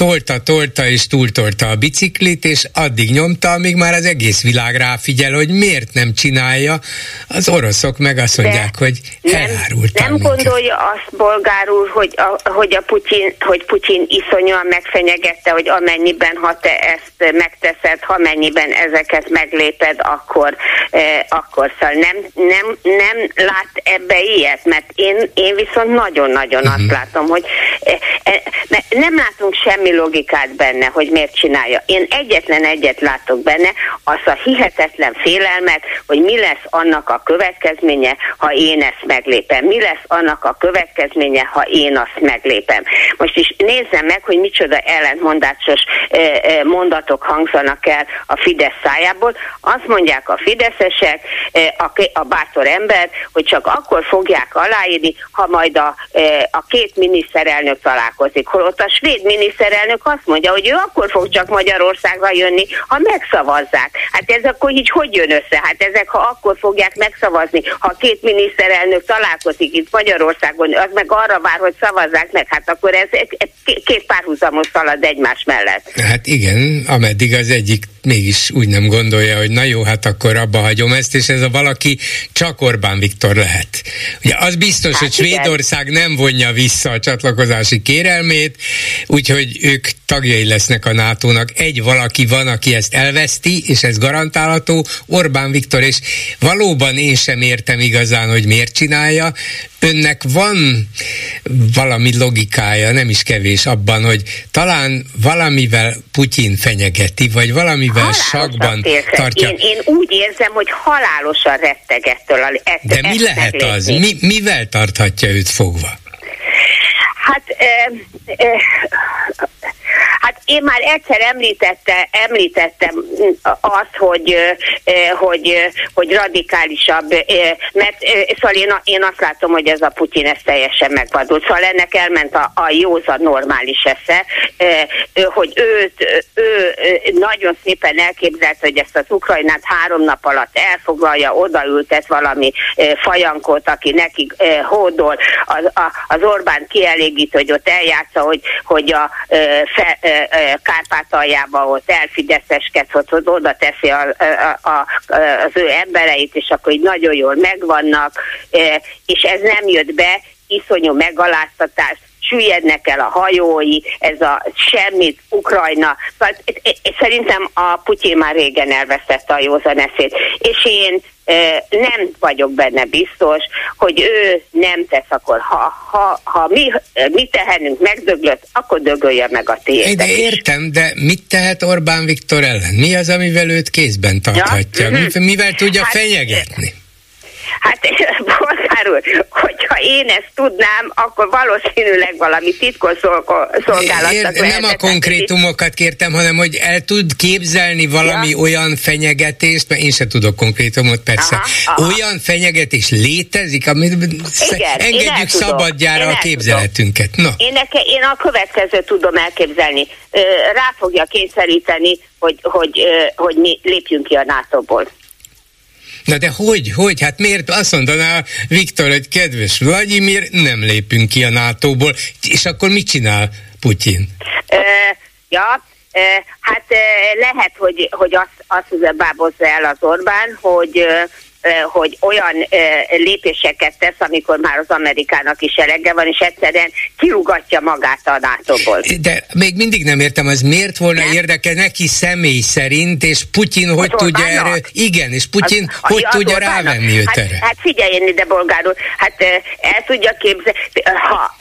tolta, tolta és túltolta a biciklit, és addig nyomta, amíg már az egész világ ráfigyel, hogy miért nem csinálja. Az oroszok meg azt mondják, De hogy elárulta. Nem, nem gondolja azt, bolgár úr, hogy a, hogy a Putyin, hogy Putyin iszonyúan megfenyegette, hogy amennyiben, ha te ezt megteszed, ha mennyiben ezeket megléped, akkor, eh, akkor szóval nem, nem, nem lát ebbe ilyet, mert én, én viszont nagyon-nagyon uh-huh. azt látom, hogy nem látunk semmi logikát benne, hogy miért csinálja. Én egyetlen egyet látok benne, az a hihetetlen félelmet, hogy mi lesz annak a következménye, ha én ezt meglépem. Mi lesz annak a következménye, ha én azt meglépem. Most is nézzem meg, hogy micsoda ellentmondásos mondatok hangzanak el a Fidesz szájából. Azt mondják a fideszesek, a bátor ember, hogy csak akkor fogják aláírni, ha majd a, a két miniszterelnök találkozik. Holott a svéd miniszterelnök azt mondja, hogy ő akkor fog csak Magyarországra jönni, ha megszavazzák. Hát ez akkor így hogy jön össze? Hát ezek, ha akkor fogják megszavazni, ha két miniszterelnök találkozik itt Magyarországon, az meg arra vár, hogy szavazzák meg, hát akkor ez két párhuzamos szalad egymás mellett. Hát igen, ameddig az egyik mégis úgy nem gondolja, hogy na jó, hát akkor abba hagyom ezt, és ez a valaki csak Orbán Viktor lehet. Ugye az biztos, hát hogy Svédország igen. nem vonja vissza a csatlakozási kérelmét, úgyhogy ők tagjai lesznek a NATO-nak. Egy valaki van, aki ezt elveszti, és ez garantálható, Orbán Viktor, és valóban én sem értem igazán, hogy miért csinálja. Önnek van valami logikája, nem is kevés abban, hogy talán valamivel Putyin fenyegeti, vagy valamivel halálosan sakban tartja. Én, én úgy érzem, hogy halálosan retteg ettől. A, ettől De mi lehet az? Mi, mivel tarthatja őt fogva? Hát e, e, én már egyszer említette, említettem azt, hogy, hogy, hogy radikálisabb, mert szóval én, én azt látom, hogy ez a Putyin ez teljesen megvadult. Szóval ennek elment a, a józa normális esze, hogy őt, ő nagyon szépen elképzelte, hogy ezt az Ukrajnát három nap alatt elfoglalja, odaültet valami fajankot, aki neki hódol, az, az Orbán kielégít, hogy ott eljátsza, hogy, hogy a fe, Kárpátaljába ott elfideszeskedsz, hogy oda teszi a, a, a, az ő embereit, és akkor így nagyon jól megvannak, és ez nem jött be, iszonyú megaláztatás, süllyednek el a hajói, ez a semmit, Ukrajna. Szóval, szerintem a Putyin már régen elvesztette a józan eszét. És én nem vagyok benne biztos, hogy ő nem tesz, akkor ha, ha, ha mi, mi tehenünk megdöglött, akkor dögölje meg a tiédet. De értem, de mit tehet Orbán Viktor ellen? Mi az, amivel őt kézben tarthatja? Ja? Mm-hmm. Mivel tudja hát, fenyegetni? Hát <laughs> bolgár úr, hogyha én ezt tudnám, akkor valószínűleg valami titkos szolgálatnak Ér, Nem a konkrétumokat kértem, hanem hogy el tud képzelni valami ja. olyan fenyegetést, mert én se tudok konkrétumot persze. Aha, aha. Olyan fenyegetés létezik, amit Igen, engedjük szabadjára a képzeletünket. Na. Én, neke, én a következőt tudom elképzelni. Rá fogja kényszeríteni, hogy, hogy, hogy mi lépjünk ki a NATO-ból. Na de hogy, hogy? Hát miért azt mondaná Viktor, hogy kedves Vladimir, nem lépünk ki a NATO-ból, és akkor mit csinál Putyin? Uh, ja, uh, hát uh, lehet, hogy, hogy azt, azt bábozza el az Orbán, hogy uh, hogy olyan lépéseket tesz, amikor már az Amerikának is elege van, és egyszerűen kirugatja magát a nato De még mindig nem értem, az miért volna nem? érdeke neki személy szerint, és Putyin hogy, hogy tudja erre, igen, és Putyin az, hogy az tudja Orbának. rávenni őt hát, erre? Hát figyeljen ide, bolgárul, hát el tudja képzelni, ha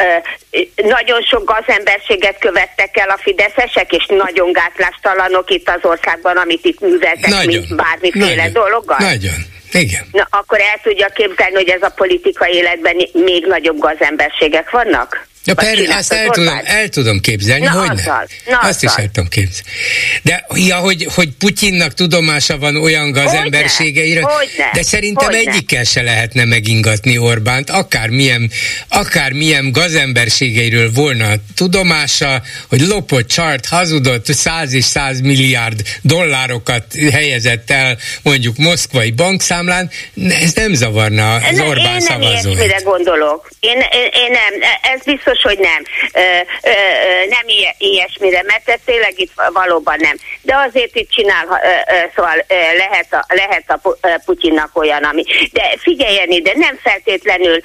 nagyon sok gazemberséget követtek el a fideszesek, és nagyon gátlástalanok itt az országban, amit itt műveltek, nagyon, mint bármiféle nagyon, dologgal. Nagyon. Igen. Na, akkor el tudja képzelni, hogy ez a politikai életben még nagyobb gazemberségek vannak? Ja, per, azt el tudom, el tudom képzelni, Na, hogy azzal. Na, azt azzal. is el tudom képzelni. De ja, hogy, hogy Putyinnak tudomása van olyan gazemberségeiről, de szerintem Hogyne. egyikkel se lehetne megingatni Orbánt, akármilyen, akármilyen gazemberségeiről volna tudomása, hogy lopott, csart, hazudott, száz és száz milliárd dollárokat helyezett el mondjuk moszkvai bankszámlán, ez nem zavarna az ne, Orbán szavazóit. Én nem gondolok. Én, én, én nem. Ez biztos biztos, hogy nem. Ö, ö, nem ilyesmire, mert ez tényleg itt valóban nem. De azért itt csinál, ö, ö, szóval ö, lehet a, lehet a Putyinnak olyan, ami. De figyeljen ide, nem feltétlenül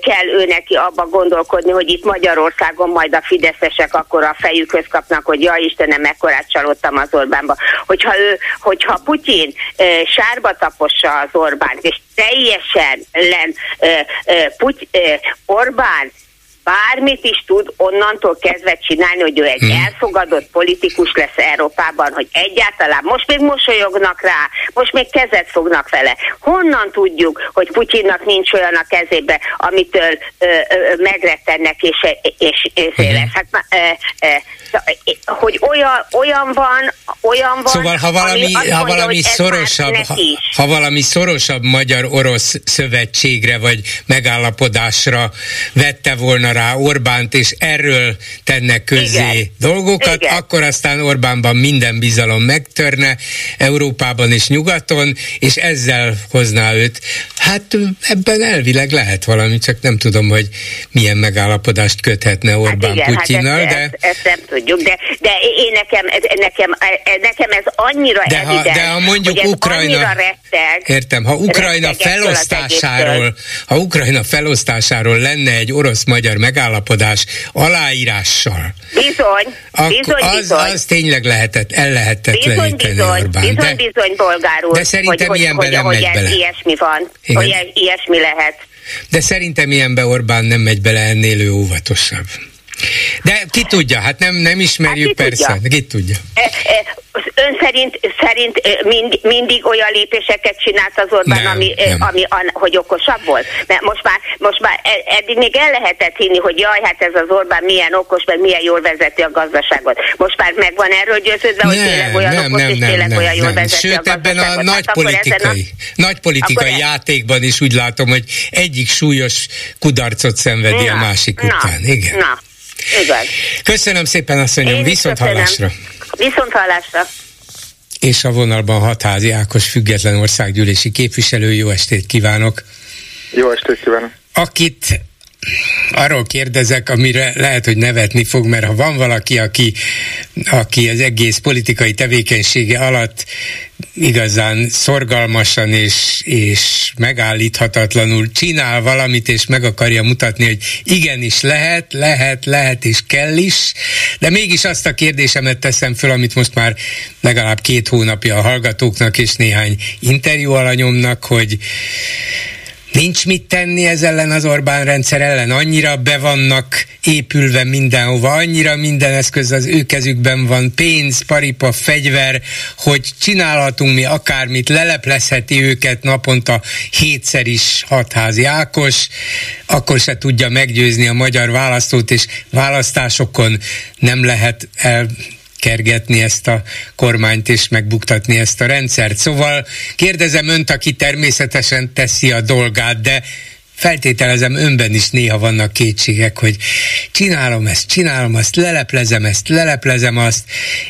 kell ő neki abba gondolkodni, hogy itt Magyarországon majd a fideszesek akkor a fejükhöz kapnak, hogy ja Istenem, mekkorát csalódtam az Orbánba. Hogyha ő, hogyha Putyin ö, sárba tapossa az Orbánt, és teljesen len ö, ö, Puty, ö, Orbán bármit is tud onnantól kezdve csinálni, hogy ő egy hmm. elfogadott politikus lesz Európában, hogy egyáltalán most még mosolyognak rá, most még kezet fognak vele. Honnan tudjuk, hogy Putyinnak nincs olyan a kezébe, amitől ö, ö, megrettennek és, és, és hmm. Hát, ö, ö, hogy olyan, olyan van, olyan van, Szóval ha valami, ami ha mondja, valami szorosabb, ha, ha valami szorosabb magyar-orosz szövetségre vagy megállapodásra vette volna rá Orbánt, és erről tenne közzé Igen. dolgokat, Igen. akkor aztán Orbánban minden bizalom megtörne, Európában és nyugaton, és ezzel hozná őt. Hát ebben elvileg lehet valami, csak nem tudom, hogy milyen megállapodást köthetne Orbán hát igen, Putyinnal, hát ezt, de... Ezt, ezt nem tudjuk, de, de én nekem, nekem, nekem ez annyira de ha, evidens, de ha mondjuk Ukrajna, retteg, értem, ha Ukrajna felosztásáról, ha Ukrajna felosztásáról lenne egy orosz-magyar megállapodás aláírással, bizony, bizony, az, bizony. az tényleg lehetett, el lehetetleníteni bizony, bizony, Orbán. Bizony, de, bizony, bolgár úr, de szerintem hogy, ilyenben hogy, hogy, megy bele. ilyesmi van, Igen. hogy ilyesmi lehet. De szerintem ilyenbe Orbán nem megy bele, ennél ő óvatosabb. De ki tudja, hát nem, nem ismerjük Hát ki persze, tudja? ki tudja. E, e, Ön szerint, szerint e, mind, mindig olyan lépéseket csinált az Orbán, Nem, ami, nem. ami an, hogy okosabb volt? Mert most már, most már eddig még el lehetett hinni, hogy jaj, hát ez az Orbán milyen okos, meg milyen jól vezeti a gazdaságot. Most már meg van erről győződve, hogy tényleg olyan nem, okos, nem, és nem, tényleg nem, olyan jól nem. vezeti Sőt, a ebben a nagy Hát ezen politikai, nagy politikai játékban is úgy látom, hogy egyik súlyos kudarcot szenvedi a Na, másik na, után. Igen. Na, igaz. Köszönöm szépen, asszonyom, Én viszont köszönöm. hallásra. Viszont hallásra. És a vonalban Hatházi Ákos független országgyűlési képviselő, jó estét kívánok! Jó estét kívánok! Akit arról kérdezek, amire lehet, hogy nevetni fog, mert ha van valaki, aki, aki az egész politikai tevékenysége alatt igazán szorgalmasan és, és megállíthatatlanul csinál valamit, és meg akarja mutatni, hogy igenis lehet, lehet, lehet, és kell is, de mégis azt a kérdésemet teszem föl, amit most már legalább két hónapja a hallgatóknak és néhány interjú alanyomnak, hogy Nincs mit tenni ez ellen az Orbán rendszer ellen, annyira be vannak épülve mindenhova, annyira minden eszköz az ő kezükben van, pénz, paripa, fegyver, hogy csinálhatunk mi akármit, leleplezheti őket naponta hétszer is hatházi Ákos, akkor se tudja meggyőzni a magyar választót, és választásokon nem lehet el kergetni ezt a kormányt és megbuktatni ezt a rendszert. Szóval kérdezem önt, aki természetesen teszi a dolgát, de feltételezem önben is néha vannak kétségek, hogy csinálom ezt, csinálom azt, leleplezem ezt, leleplezem azt,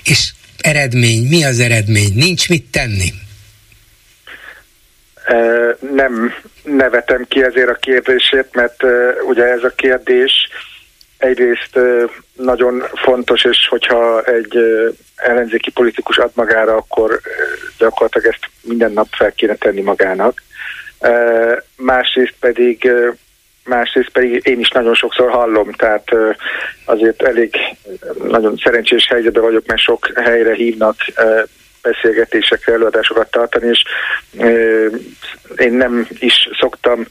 és eredmény, mi az eredmény? Nincs mit tenni? Nem nevetem ki ezért a kérdését, mert ugye ez a kérdés egyrészt nagyon fontos, és hogyha egy ellenzéki politikus ad magára, akkor gyakorlatilag ezt minden nap fel kéne tenni magának. Másrészt pedig másrészt pedig én is nagyon sokszor hallom, tehát azért elég nagyon szerencsés helyzetben vagyok, mert sok helyre hívnak beszélgetésekre, előadásokat tartani, és én nem is szoktam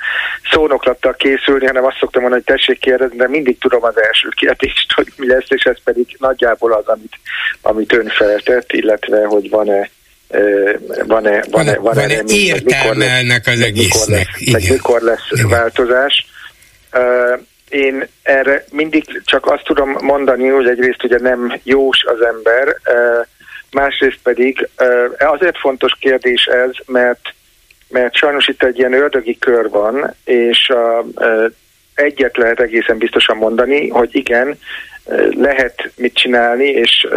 szónoklattal készülni, hanem azt szoktam mondani, hogy tessék kérdezni, de mindig tudom az első kérdést, hogy mi lesz, és ez pedig nagyjából az, amit, amit ön feltett, illetve hogy van-e van-e, van-e, van-e, mikor értelme lesz- ennek az meg mikor egésznek? lesz- mikor lesz Igen. változás. Ö, én erre mindig csak azt tudom mondani, hogy egyrészt ugye nem jós az ember, ö, másrészt pedig azért fontos kérdés ez, mert mert sajnos itt egy ilyen ördögi kör van, és egyet lehet egészen biztosan mondani, hogy igen, lehet mit csinálni, és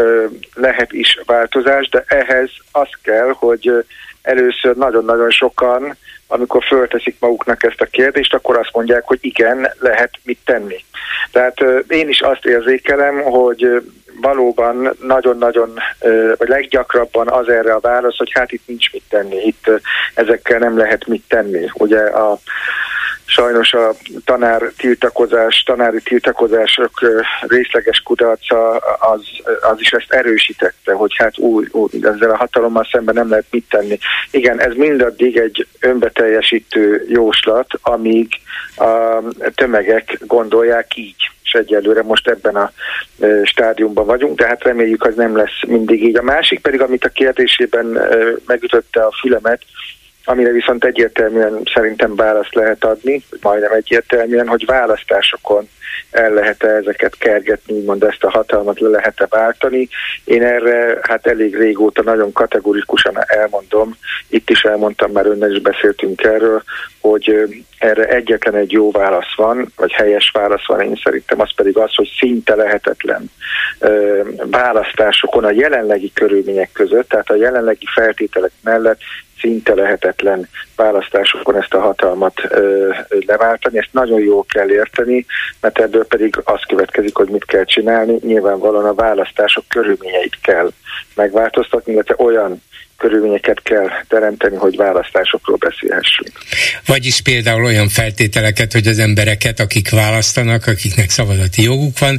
lehet is változás, de ehhez az kell, hogy először nagyon-nagyon sokan, amikor fölteszik maguknak ezt a kérdést, akkor azt mondják, hogy igen, lehet mit tenni. Tehát én is azt érzékelem, hogy valóban nagyon-nagyon, vagy leggyakrabban az erre a válasz, hogy hát itt nincs mit tenni, itt ezekkel nem lehet mit tenni. Ugye a sajnos a tanár tiltakozás, tanári tiltakozások részleges kudarca az, az is ezt erősítette, hogy hát új, új, ezzel a hatalommal szemben nem lehet mit tenni. Igen, ez mindaddig egy önbeteljesítő jóslat, amíg a tömegek gondolják így. és egyelőre most ebben a stádiumban vagyunk, de hát reméljük, az nem lesz mindig így. A másik pedig, amit a kérdésében megütötte a fülemet, amire viszont egyértelműen szerintem választ lehet adni, majdnem egyértelműen, hogy választásokon el lehet-e ezeket kergetni, úgymond ezt a hatalmat le lehet-e váltani. Én erre hát elég régóta nagyon kategorikusan elmondom, itt is elmondtam, már önnel is beszéltünk erről, hogy erre egyetlen egy jó válasz van, vagy helyes válasz van, én szerintem az pedig az, hogy szinte lehetetlen választásokon a jelenlegi körülmények között, tehát a jelenlegi feltételek mellett szinte lehetetlen választásokon ezt a hatalmat ö, leváltani. Ezt nagyon jól kell érteni, mert ebből pedig az következik, hogy mit kell csinálni. Nyilvánvalóan a választások körülményeit kell megváltoztatni, illetve olyan körülményeket kell teremteni, hogy választásokról beszélhessünk. Vagyis például olyan feltételeket, hogy az embereket, akik választanak, akiknek szavazati joguk van,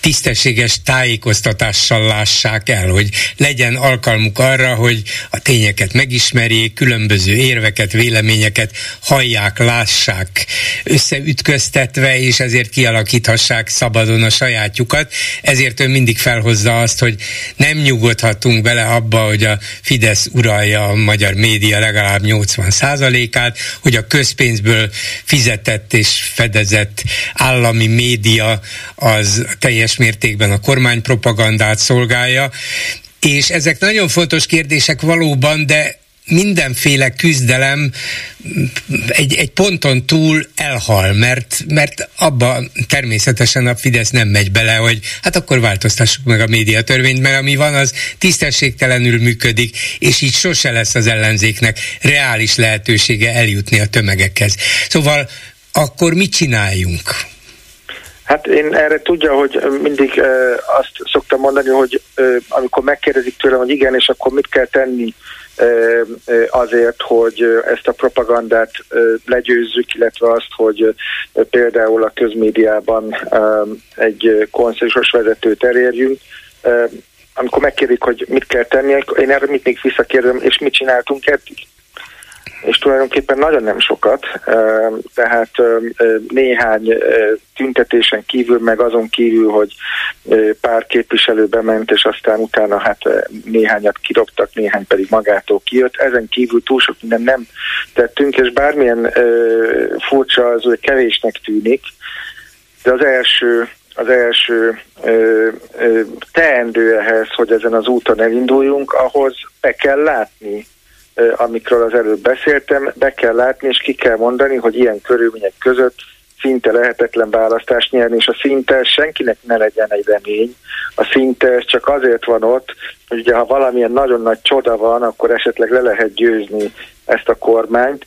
tisztességes tájékoztatással lássák el, hogy legyen alkalmuk arra, hogy a tényeket megismerjék, különböző érveket, véleményeket hallják, lássák, összeütköztetve, és ezért kialakíthassák szabadon a sajátjukat. Ezért ő mindig felhozza azt, hogy nem nyugodhatunk bele abba, hogy a Fidesz uralja a magyar média legalább 80%-át, hogy a közpénzből fizetett és fedezett állami média az teljes teljes mértékben a kormánypropagandát szolgálja, és ezek nagyon fontos kérdések valóban, de mindenféle küzdelem egy, egy ponton túl elhal, mert, mert abba természetesen a Fidesz nem megy bele, hogy hát akkor változtassuk meg a médiatörvényt, mert ami van, az tisztességtelenül működik, és így sose lesz az ellenzéknek reális lehetősége eljutni a tömegekhez. Szóval akkor mit csináljunk? Hát én erre tudja, hogy mindig azt szoktam mondani, hogy amikor megkérdezik tőlem, hogy igen, és akkor mit kell tenni azért, hogy ezt a propagandát legyőzzük, illetve azt, hogy például a közmédiában egy konszenzusos vezetőt elérjünk. Amikor megkérdik, hogy mit kell tenni, én erre mit még visszakérdem, és mit csináltunk eddig? És tulajdonképpen nagyon nem sokat, tehát néhány tüntetésen kívül, meg azon kívül, hogy pár képviselő bement, és aztán utána hát néhányat kirobtak, néhány pedig magától kijött. Ezen kívül túl sok minden nem tettünk, és bármilyen furcsa az, hogy kevésnek tűnik, de az első az első ö, ö, teendő ehhez, hogy ezen az úton elinduljunk, ahhoz be kell látni amikről az előbb beszéltem, be kell látni és ki kell mondani, hogy ilyen körülmények között szinte lehetetlen választást nyerni, és a szinte senkinek ne legyen egy remény. A szinte csak azért van ott, hogy ugye ha valamilyen nagyon nagy csoda van, akkor esetleg le lehet győzni ezt a kormányt,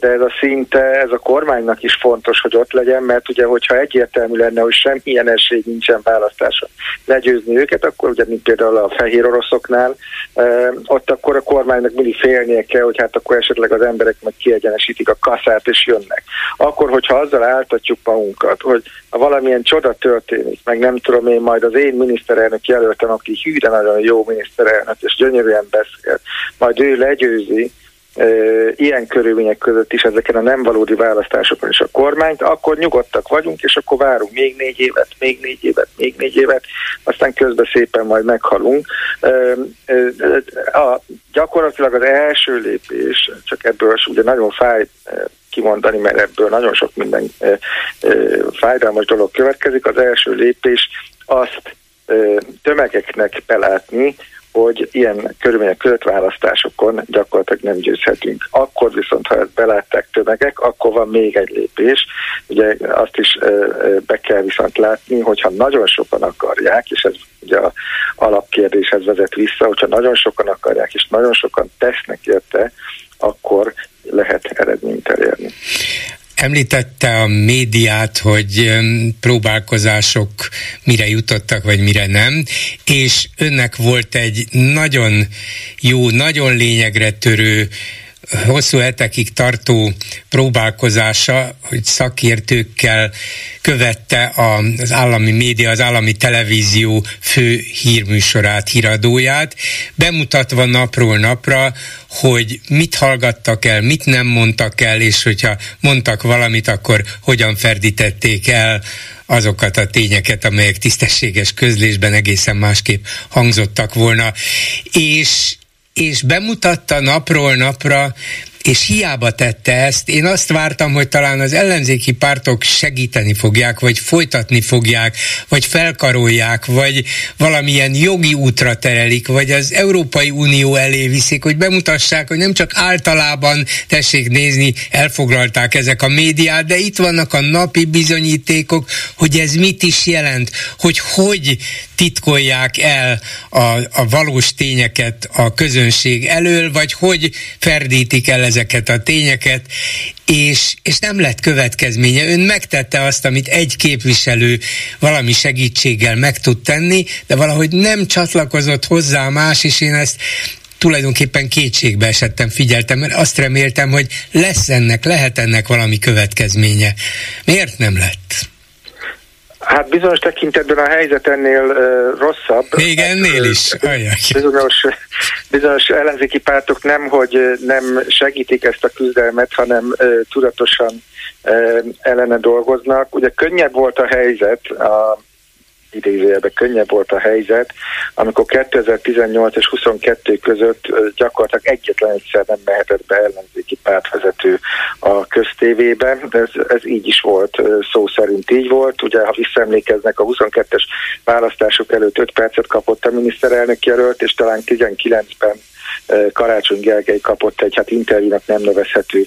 de ez a szinte, ez a kormánynak is fontos, hogy ott legyen, mert ugye, hogyha egyértelmű lenne, hogy semmilyen esély nincsen választása legyőzni őket, akkor ugye, mint például a fehér oroszoknál, ott akkor a kormánynak mindig félnie kell, hogy hát akkor esetleg az emberek meg kiegyenesítik a kaszát és jönnek. Akkor, hogyha azzal áltatjuk magunkat, hogy ha valamilyen csoda történik, meg nem tudom én, majd az én miniszterelnök jelöltem, aki hű, de nagyon jó miniszterelnök, és gyönyörűen beszél, majd ő legyőzi, ilyen körülmények között is ezeken a nem valódi választásokon is a kormányt, akkor nyugodtak vagyunk, és akkor várunk még négy évet, még négy évet, még négy évet, aztán közben szépen majd meghalunk. A, gyakorlatilag az első lépés, csak ebből ugye nagyon fáj kimondani, mert ebből nagyon sok minden fájdalmas dolog következik. Az első lépés azt tömegeknek belátni, hogy ilyen körülmények között választásokon gyakorlatilag nem győzhetünk. Akkor viszont, ha ezt belátták tömegek, akkor van még egy lépés. Ugye azt is be kell viszont látni, hogyha nagyon sokan akarják, és ez ugye a alapkérdéshez vezet vissza, hogyha nagyon sokan akarják, és nagyon sokan tesznek érte, akkor lehet eredményt elérni. Említette a médiát, hogy próbálkozások mire jutottak, vagy mire nem, és önnek volt egy nagyon jó, nagyon lényegre törő hosszú hetekig tartó próbálkozása, hogy szakértőkkel követte az állami média, az állami televízió fő hírműsorát, híradóját, bemutatva napról napra, hogy mit hallgattak el, mit nem mondtak el, és hogyha mondtak valamit, akkor hogyan ferdítették el azokat a tényeket, amelyek tisztességes közlésben egészen másképp hangzottak volna. És, és bemutatta napról napra és hiába tette ezt. Én azt vártam, hogy talán az ellenzéki pártok segíteni fogják, vagy folytatni fogják, vagy felkarolják, vagy valamilyen jogi útra terelik, vagy az Európai Unió elé viszik, hogy bemutassák, hogy nem csak általában, tessék nézni, elfoglalták ezek a médiát, de itt vannak a napi bizonyítékok, hogy ez mit is jelent, hogy hogy titkolják el a, a valós tényeket a közönség elől, vagy hogy ferdítik el ezeket a tényeket, és, és nem lett következménye. Ön megtette azt, amit egy képviselő valami segítséggel meg tud tenni, de valahogy nem csatlakozott hozzá más, és én ezt tulajdonképpen kétségbe esettem, figyeltem, mert azt reméltem, hogy lesz ennek, lehet ennek valami következménye. Miért nem lett? Hát bizonyos tekintetben a helyzet ennél uh, rosszabb. Még ennél is. Bizonyos, bizonyos ellenzéki pártok nem, hogy nem segítik ezt a küzdelmet, hanem uh, tudatosan uh, ellene dolgoznak. Ugye könnyebb volt a helyzet a idézőjelben könnyebb volt a helyzet, amikor 2018 és 22 között gyakorlatilag egyetlen egyszer nem mehetett be ellenzéki pártvezető a köztévében. Ez, ez így is volt, szó szerint így volt. Ugye, ha visszaemlékeznek, a 22-es választások előtt 5 percet kapott a miniszterelnök jelölt, és talán 19-ben Karácsony Gergely kapott egy hát interjúnak nem nevezhető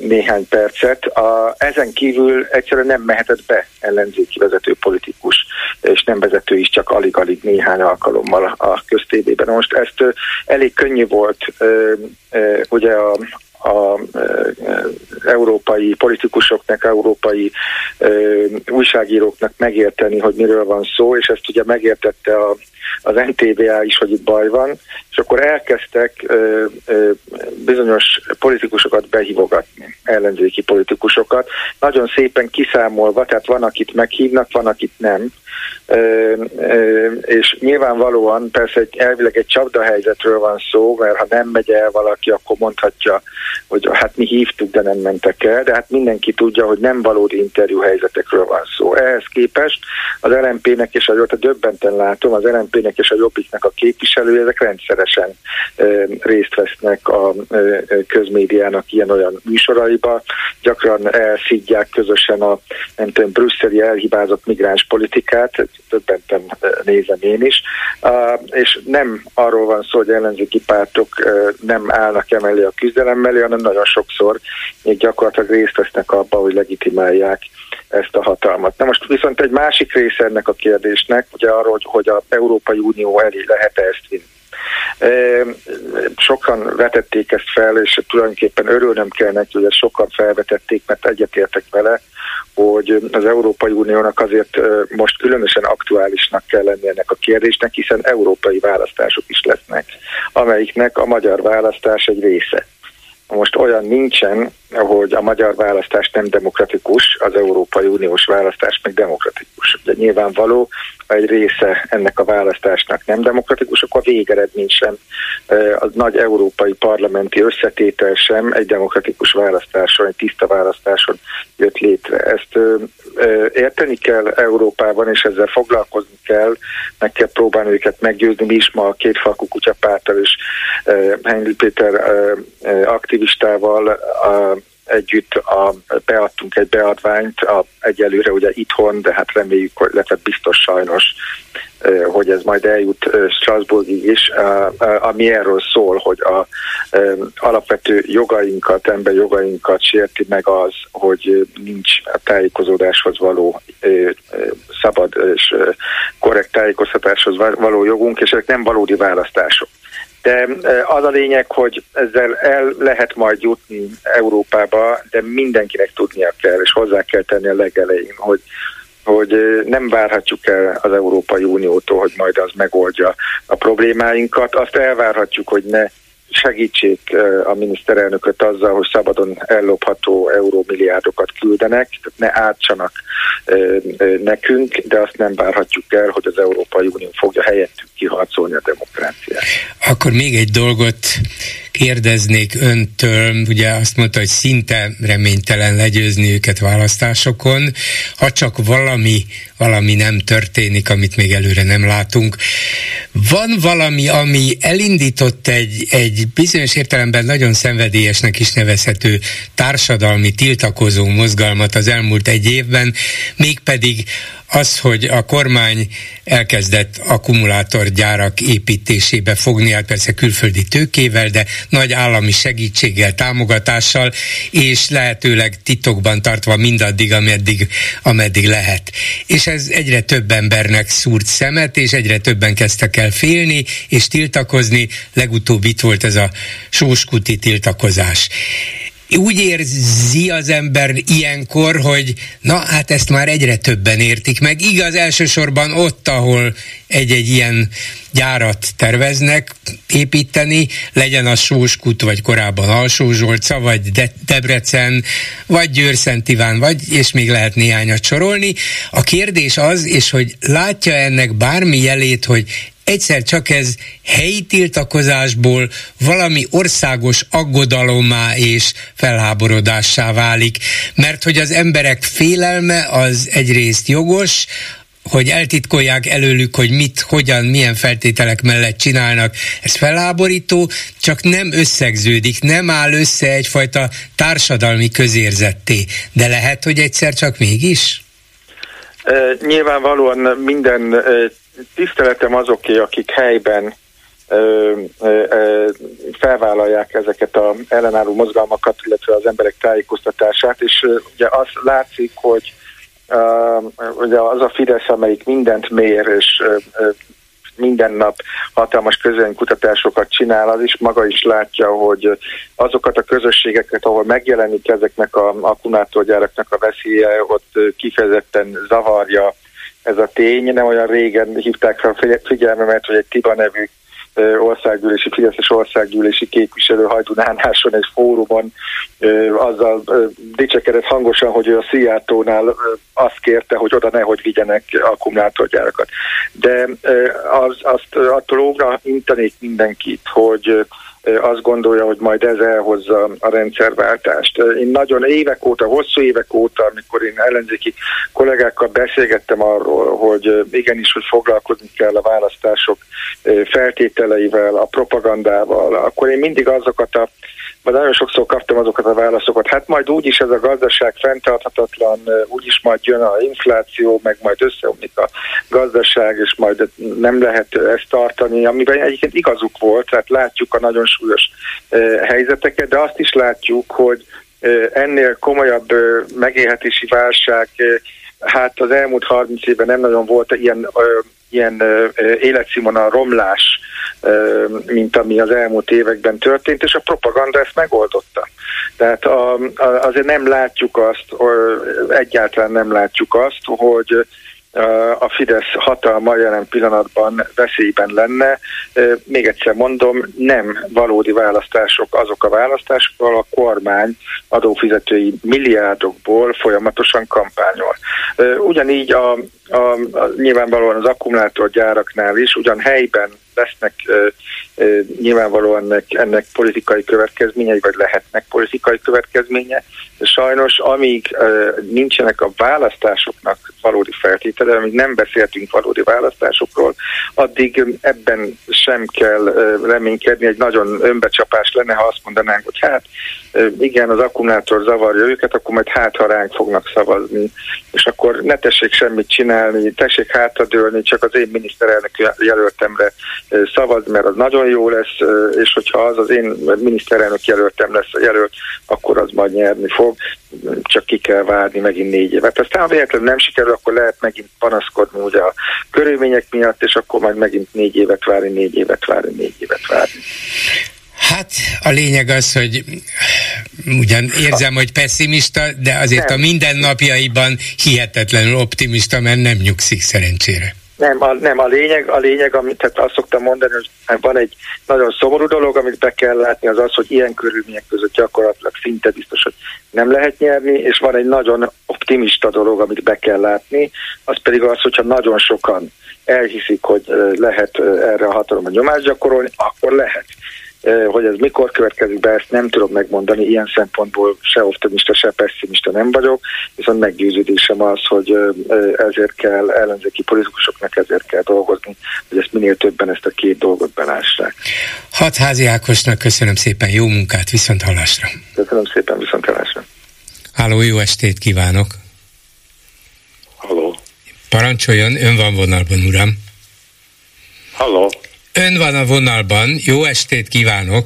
néhány percet. A, ezen kívül egyszerűen nem mehetett be ellenzéki vezető politikus, és nem vezető is, csak alig-alig néhány alkalommal a köztévében. Most ezt elég könnyű volt ugye a, a európai politikusoknak, európai újságíróknak megérteni, hogy miről van szó, és ezt ugye megértette a, az NTVA is, hogy itt baj van, és akkor elkezdtek ö, ö, bizonyos politikusokat behívogatni, ellenzéki politikusokat, nagyon szépen kiszámolva, tehát van, akit meghívnak, van, akit nem, és nyilvánvalóan persze egy, elvileg egy csapdahelyzetről van szó, mert ha nem megy el valaki, akkor mondhatja, hogy hát mi hívtuk, de nem mentek el, de hát mindenki tudja, hogy nem valódi interjú helyzetekről van szó. Ehhez képest az LMP-nek és a, a döbbenten látom, az LMP-nek és a Jobbiknek a képviselői, ezek rendszeresen részt vesznek a közmédiának ilyen-olyan műsoraiba, gyakran elszidják közösen a nem tudom, brüsszeli elhibázott migráns politikát, tehát többentem nézem én is, és nem arról van szó, hogy ellenzéki pártok nem állnak emellé a küzdelem mellé, hanem nagyon sokszor még gyakorlatilag részt vesznek abba, hogy legitimálják ezt a hatalmat. Na most viszont egy másik része ennek a kérdésnek, ugye arról, hogy, hogy az Európai Unió elé lehet-e ezt vinni. Sokan vetették ezt fel, és tulajdonképpen örülnem kell neki, hogy sokan felvetették, mert egyetértek vele, hogy az Európai Uniónak azért most különösen aktuálisnak kell lenni ennek a kérdésnek, hiszen európai választások is lesznek, amelyiknek a magyar választás egy része. Most olyan nincsen, hogy a magyar választás nem demokratikus, az Európai Uniós választás meg demokratikus. De nyilvánvaló, egy része ennek a választásnak nem demokratikus, akkor a végeredmény sem, a nagy európai parlamenti összetétel sem egy demokratikus választáson, egy tiszta választáson jött létre. Ezt érteni kell Európában, és ezzel foglalkozni kell, meg kell próbálni őket meggyőzni. Mi is ma a két falkú kutyapártal és Henry Péter aktivistával együtt a, beadtunk egy beadványt, a, egyelőre ugye itthon, de hát reméljük, hogy lehet biztos sajnos, hogy ez majd eljut Strasbourgig is, ami erről szól, hogy a alapvető jogainkat, emberi jogainkat sérti meg az, hogy nincs a tájékozódáshoz való szabad és korrekt tájékoztatáshoz való jogunk, és ezek nem valódi választások. De az a lényeg, hogy ezzel el lehet majd jutni Európába, de mindenkinek tudnia kell, és hozzá kell tenni a legelején, hogy hogy nem várhatjuk el az Európai Uniótól, hogy majd az megoldja a problémáinkat. Azt elvárhatjuk, hogy ne segítsék a miniszterelnököt azzal, hogy szabadon ellopható eurómilliárdokat küldenek, ne átsanak nekünk, de azt nem várhatjuk el, hogy az Európai Unió fogja helyettük kiharcolni a demokráciát. Akkor még egy dolgot kérdeznék öntől, ugye azt mondta, hogy szinte reménytelen legyőzni őket választásokon, ha csak valami, valami nem történik, amit még előre nem látunk. Van valami, ami elindított egy, egy bizonyos értelemben nagyon szenvedélyesnek is nevezhető társadalmi tiltakozó mozgalmat az elmúlt egy évben, mégpedig az, hogy a kormány elkezdett akkumulátorgyárak építésébe fogni, hát persze külföldi tőkével, de nagy állami segítséggel, támogatással, és lehetőleg titokban tartva mindaddig, ameddig, ameddig lehet. És ez egyre több embernek szúrt szemet, és egyre többen kezdtek el félni, és tiltakozni. Legutóbb itt volt ez a sóskuti tiltakozás úgy érzi az ember ilyenkor, hogy na hát ezt már egyre többen értik meg. Igaz, elsősorban ott, ahol egy-egy ilyen gyárat terveznek építeni, legyen az Sóskut, vagy korábban Alsózsolca, vagy De- Debrecen, vagy Győr-Szent Iván, vagy, és még lehet néhányat sorolni. A kérdés az, és hogy látja ennek bármi jelét, hogy egyszer csak ez helyi tiltakozásból valami országos aggodalommá és felháborodássá válik, mert hogy az emberek félelme az egyrészt jogos, hogy eltitkolják előlük, hogy mit, hogyan, milyen feltételek mellett csinálnak, ez felháborító, csak nem összegződik, nem áll össze egyfajta társadalmi közérzetté. De lehet, hogy egyszer csak mégis? nyilvánvalóan minden tiszteletem azoké, akik helyben ö, ö, ö, felvállalják ezeket az ellenálló mozgalmakat, illetve az emberek tájékoztatását, és ugye az látszik, hogy ugye az a Fidesz, amelyik mindent mér, és minden nap hatalmas közönkutatásokat csinál, az is maga is látja, hogy azokat a közösségeket, ahol megjelenik ezeknek a akkumulátorgyáraknak a veszélye, ott kifejezetten zavarja ez a tény. Nem olyan régen hívták fel figyelmemet, hogy egy Tiba nevű országgyűlési, Fideszes országgyűlési képviselő Hajdunánáson egy fórumon azzal dicsekedett hangosan, hogy ő a Szijjártónál azt kérte, hogy oda nehogy vigyenek akkumulátorgyárakat. De az, azt attól óvra intenék mindenkit, hogy azt gondolja, hogy majd ez elhozza a rendszerváltást. Én nagyon évek óta, hosszú évek óta, amikor én ellenzéki kollégákkal beszélgettem arról, hogy igenis, hogy foglalkozni kell a választások feltételeivel, a propagandával, akkor én mindig azokat a vagy nagyon sokszor kaptam azokat a válaszokat, hát majd úgyis ez a gazdaság fenntarthatatlan, úgyis majd jön a infláció, meg majd összeomlik a gazdaság, és majd nem lehet ezt tartani, amiben egyébként igazuk volt, tehát látjuk a nagyon súlyos helyzeteket, de azt is látjuk, hogy ennél komolyabb megélhetési válság, hát az elmúlt 30 évben nem nagyon volt ilyen ilyen életszínvonal romlás, mint ami az elmúlt években történt, és a propaganda ezt megoldotta. Tehát a, azért nem látjuk azt, egyáltalán nem látjuk azt, hogy a Fidesz hatalma jelen pillanatban veszélyben lenne. Még egyszer mondom, nem valódi választások azok a választások, ahol a kormány adófizetői milliárdokból folyamatosan kampányol. Ugyanígy a, a, a, nyilvánvalóan az akkumulátorgyáraknál is, ugyan helyben lesznek nyilvánvalóan ennek, ennek politikai következményei, vagy lehetnek politikai következménye, sajnos amíg nincsenek a választásoknak valódi feltétele, amíg nem beszéltünk valódi választásokról, addig ebben sem kell reménykedni, egy nagyon önbecsapás lenne, ha azt mondanánk, hogy hát igen, az akkumulátor zavarja őket, akkor majd hát, ránk fognak szavazni, és akkor ne tessék semmit csinálni, tessék hátradőlni, csak az én miniszterelnök jelöltemre szavaz, mert az nagyon jó lesz, és hogyha az az én miniszterelnök jelöltem lesz a jelölt, akkor az majd nyerni fog, csak ki kell várni megint négy évet. Aztán ha véletlenül nem sikerül, akkor lehet megint panaszkodni ugye a körülmények miatt, és akkor majd megint négy évet várni, négy évet várni, négy évet várni. Hát a lényeg az, hogy ugyan érzem, hogy pessimista, de azért nem. a mindennapjaiban hihetetlenül optimista, mert nem nyugszik szerencsére. Nem, a, nem a lényeg, a lényeg, amit tehát azt szoktam mondani, hogy van egy nagyon szomorú dolog, amit be kell látni, az az, hogy ilyen körülmények között gyakorlatilag szinte biztos, hogy nem lehet nyerni, és van egy nagyon optimista dolog, amit be kell látni, az pedig az, hogyha nagyon sokan elhiszik, hogy lehet erre a hatalomra nyomást gyakorolni, akkor lehet. Hogy ez mikor következik be, ezt nem tudom megmondani, ilyen szempontból se optimista, se pessimista nem vagyok, viszont meggyőződésem az, hogy ezért kell ellenzéki politikusoknak ezért kell dolgozni, hogy ezt minél többen ezt a két dolgot belássák. Hatházi Ákosnak köszönöm szépen, jó munkát, viszont hallásra. Köszönöm szépen, viszont hallásra. Háló, jó estét kívánok! Halló. Parancsoljon, ön van vonalban, uram. Halló. Ön van a vonalban, jó estét kívánok!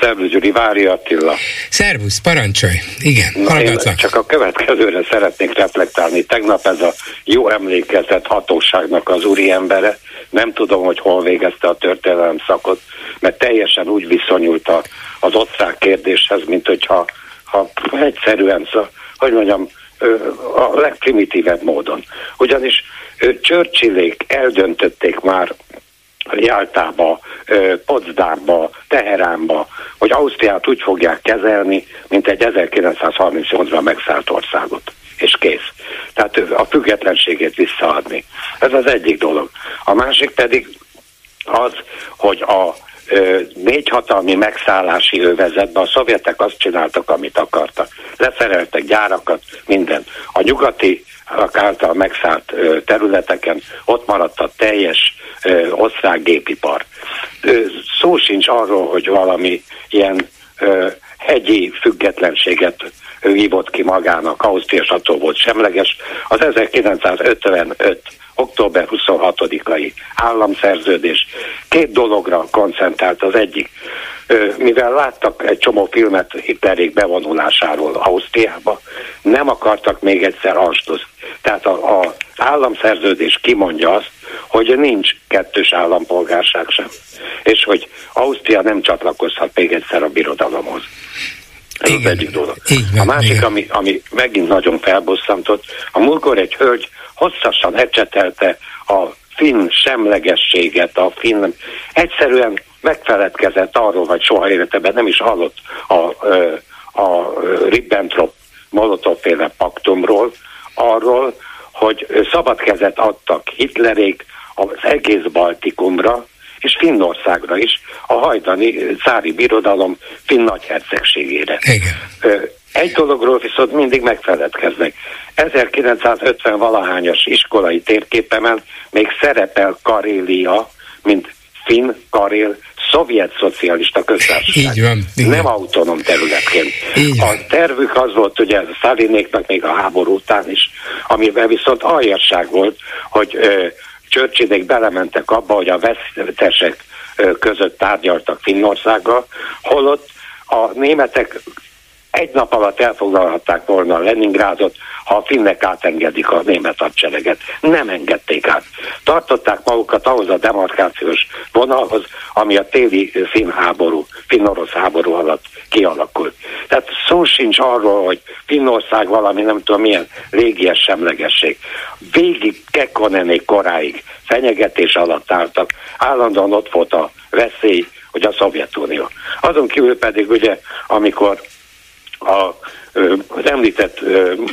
Szervusz Gyuri, Vári Attila. Szervusz, parancsolj! Igen, Na, hallgatlak. Csak a következőre szeretnék reflektálni. Tegnap ez a jó emlékezett hatóságnak az úri embere, nem tudom, hogy hol végezte a történelem szakot, mert teljesen úgy viszonyult a, az osztrák kérdéshez, mint hogyha ha egyszerűen, szóval, hogy mondjam, a legprimitívebb módon. Ugyanis Churchillék eldöntötték már Jáltába, Potsdamba, Teheránba, hogy Ausztriát úgy fogják kezelni, mint egy 1938-ban megszállt országot. És kész. Tehát a függetlenségét visszaadni. Ez az egyik dolog. A másik pedig az, hogy a négy hatalmi megszállási övezetben a szovjetek azt csináltak, amit akartak. Leszereltek gyárakat, minden. A nyugati által megszállt területeken ott maradt a teljes osztrák gépipar. Szó sincs arról, hogy valami ilyen hegyi függetlenséget hívott ki magának, Ausztria attól volt semleges. Az 1955 október 26-ai államszerződés két dologra koncentrált az egyik. Mivel láttak egy csomó filmet Hitlerék bevonulásáról Ausztriába, nem akartak még egyszer Anstosz. Tehát a, a államszerződés kimondja azt, hogy nincs kettős állampolgárság sem, és hogy Ausztria nem csatlakozhat még egyszer a birodalomhoz. Ez igen, az egyik dolog. Igen, a másik, igen. ami, ami megint nagyon felbosszantott, a múltkor egy hölgy hosszasan ecsetelte a finn semlegességet, a finn egyszerűen megfeledkezett arról, vagy soha életeben nem is hallott a, a, a Ribbentrop Molotov féle paktumról, arról, hogy szabad kezet adtak Hitlerék az egész Baltikumra, és Finnországra is, a hajdani szári birodalom finn nagyhercegségére. Igen. Egy dologról viszont mindig megfeledkeznek. 1950 valahányas iskolai térképemen még szerepel Karélia, mint finn, karél, szovjet szocialista köztársaság. Így van. Igen. Nem autonóm területként. Igen. A tervük az volt, ugye a Szalinéknak még a háború után is, amiben viszont aljasság volt, hogy Churchillék belementek abba, hogy a vesztesek között tárgyaltak Finnországgal, holott a németek egy nap alatt elfoglalhatták volna Leningrádot, ha a finnek átengedik a német hadsereget. Nem engedték át. Tartották magukat ahhoz a demarkációs vonalhoz, ami a téli finn háború, finn-orosz háború alatt kialakult. Tehát szó sincs arról, hogy Finnország valami nem tudom milyen régies semlegesség. Végig Kekkonenék koráig fenyegetés alatt álltak. Állandóan ott volt a veszély, hogy a Szovjetunió. Azon kívül pedig ugye, amikor a, az említett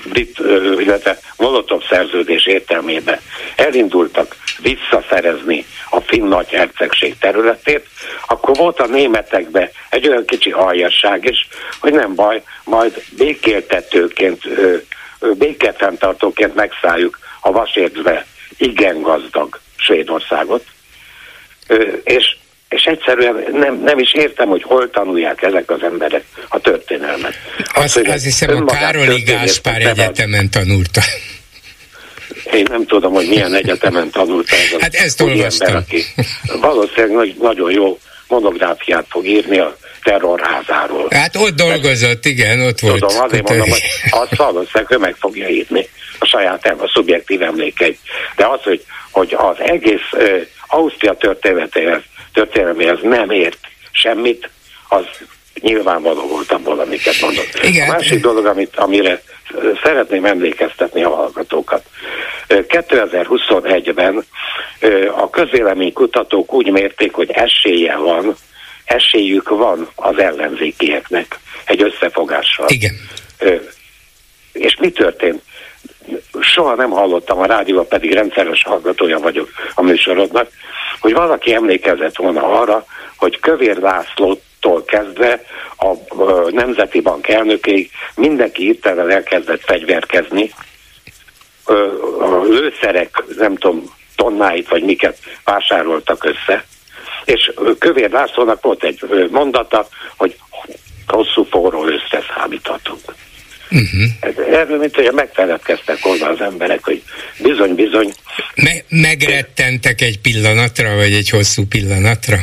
brit, illetve Molotov szerződés értelmében elindultak visszaszerezni a finn nagy hercegség területét, akkor volt a németekben egy olyan kicsi aljasság is, hogy nem baj, majd békéltetőként, békefenntartóként megszálljuk a vasércbe igen gazdag Svédországot, és és egyszerűen nem, nem is értem, hogy hol tanulják ezek az emberek a történelmet. Az, az, az hiszem a Károli Gáspár egyetemen tanulta. Én nem tudom, hogy milyen egyetemen tanulta ez Hát ezt olvastam. Ember, aki valószínűleg nagyon jó monográfiát fog írni a terrorházáról. Hát ott dolgozott, igen, ott Tudom, volt. Tudom, azért mondom, hogy azt valószínűleg ő meg fogja írni a saját a szubjektív emlékeit. De az, hogy, hogy az egész uh, Ausztria történetéhez történelméhez nem ért semmit, az nyilvánvaló volt abból, amiket mondott. Igen. A másik dolog, amit, amire szeretném emlékeztetni a hallgatókat. 2021-ben a közvéleménykutatók úgy mérték, hogy esélye van, esélyük van az ellenzékieknek egy összefogással. Igen. És mi történt? Soha nem hallottam, a rádióban pedig rendszeres hallgatója vagyok a műsorodnak, hogy valaki emlékezett volna arra, hogy Kövér Lászlótól kezdve a, Nemzeti Bank elnökéig mindenki hirtelen elkezdett fegyverkezni, lőszerek, nem tudom, tonnáit vagy miket vásároltak össze, és Kövér Lászlónak volt egy mondata, hogy hosszú forró összeszámíthatunk. Uh-huh. Erről, mint hogy megfeledkeztek volna az emberek, hogy bizony-bizony... Me- megrettentek egy pillanatra, vagy egy hosszú pillanatra?